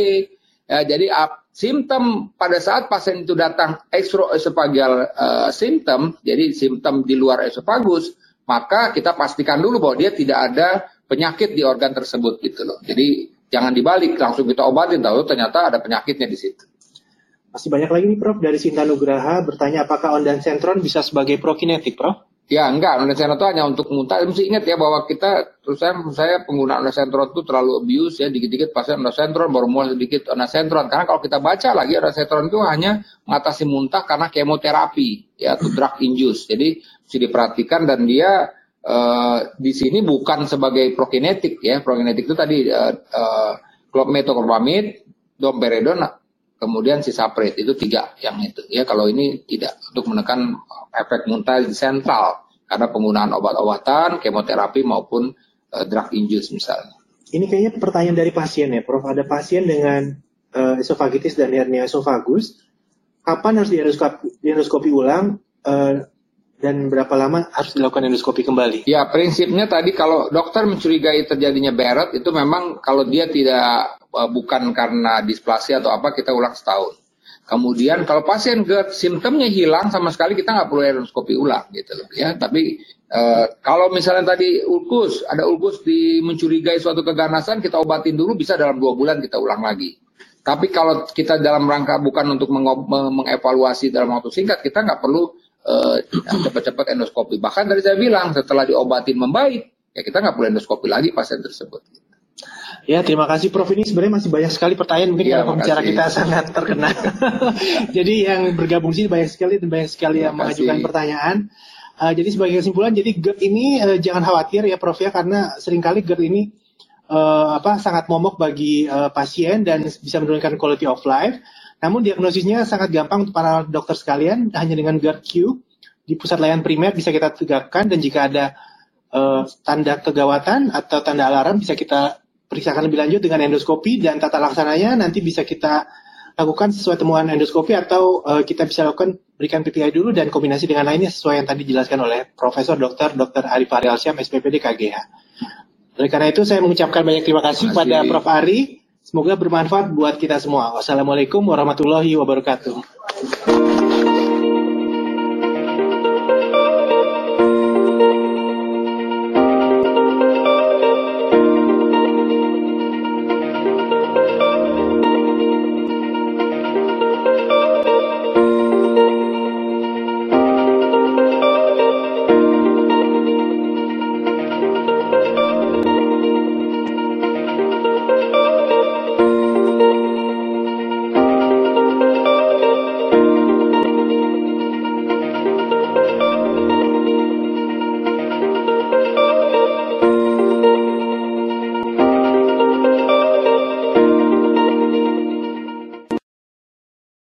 Ya, jadi uh, simptom pada saat pasien itu datang extraesophageal uh, simptom, jadi simptom di luar esofagus, maka kita pastikan dulu bahwa dia tidak ada penyakit di organ tersebut gitu loh. Jadi jangan dibalik langsung kita obatin tahu ternyata ada penyakitnya di situ. Masih banyak lagi nih Prof dari Sinta Nugraha bertanya apakah ondansetron bisa sebagai prokinetik Prof? Ya enggak, ondansetron itu hanya untuk muntah. Mesti ingat ya bahwa kita, terus saya, saya penggunaan ondansetron itu terlalu abuse ya, dikit-dikit pasien ondansetron, baru mulai sedikit ondansetron. Karena kalau kita baca lagi ondansetron itu hanya mengatasi muntah karena kemoterapi, ya, atau drug induce. Jadi mesti diperhatikan dan dia uh, di sini bukan sebagai prokinetik ya, prokinetik itu tadi uh, uh, metoclopramid, domperidone, kemudian sisapret itu tiga yang itu ya kalau ini tidak untuk menekan efek muntah sentral karena penggunaan obat-obatan, kemoterapi maupun uh, drug induce misalnya. Ini kayaknya pertanyaan dari pasien ya, Prof. Ada pasien dengan uh, esofagitis dan hernia esofagus. Kapan harus diendoskopi, diendoskopi ulang uh, dan berapa lama harus dilakukan endoskopi kembali? Ya, prinsipnya tadi kalau dokter mencurigai terjadinya beret itu memang kalau dia tidak bukan karena displasia atau apa kita ulang setahun. Kemudian kalau pasien GERD simptomnya hilang sama sekali kita nggak perlu endoskopi ulang gitu loh ya. Tapi e, kalau misalnya tadi ulkus ada ulkus di mencurigai suatu keganasan kita obatin dulu bisa dalam dua bulan kita ulang lagi. Tapi kalau kita dalam rangka bukan untuk mengevaluasi dalam waktu singkat kita nggak perlu e, cepat-cepat endoskopi. Bahkan dari saya bilang setelah diobatin membaik ya kita nggak perlu endoskopi lagi pasien tersebut. Ya, terima kasih Prof. Ini sebenarnya masih banyak sekali pertanyaan mungkin ya, karena pembicara kita sangat terkenal. jadi yang bergabung sini banyak sekali dan banyak sekali yang mengajukan pertanyaan. Uh, jadi sebagai kesimpulan, jadi GERD ini uh, jangan khawatir ya Prof ya karena sering kali GERD ini uh, apa sangat momok bagi uh, pasien dan bisa menurunkan quality of life. Namun diagnosisnya sangat gampang untuk para dokter sekalian hanya dengan GERD Q di pusat layanan primer bisa kita tegakkan dan jika ada uh, tanda kegawatan atau tanda alarm bisa kita periksakan lebih lanjut dengan endoskopi dan tata laksananya nanti bisa kita lakukan sesuai temuan endoskopi atau uh, kita bisa lakukan berikan PPI dulu dan kombinasi dengan lainnya sesuai yang tadi dijelaskan oleh Profesor Dr. Dr. Arif Ari Alsyam SPPD KGH. Oleh karena itu saya mengucapkan banyak terima kasih kepada Prof. Ari. Semoga bermanfaat buat kita semua. Wassalamualaikum warahmatullahi wabarakatuh.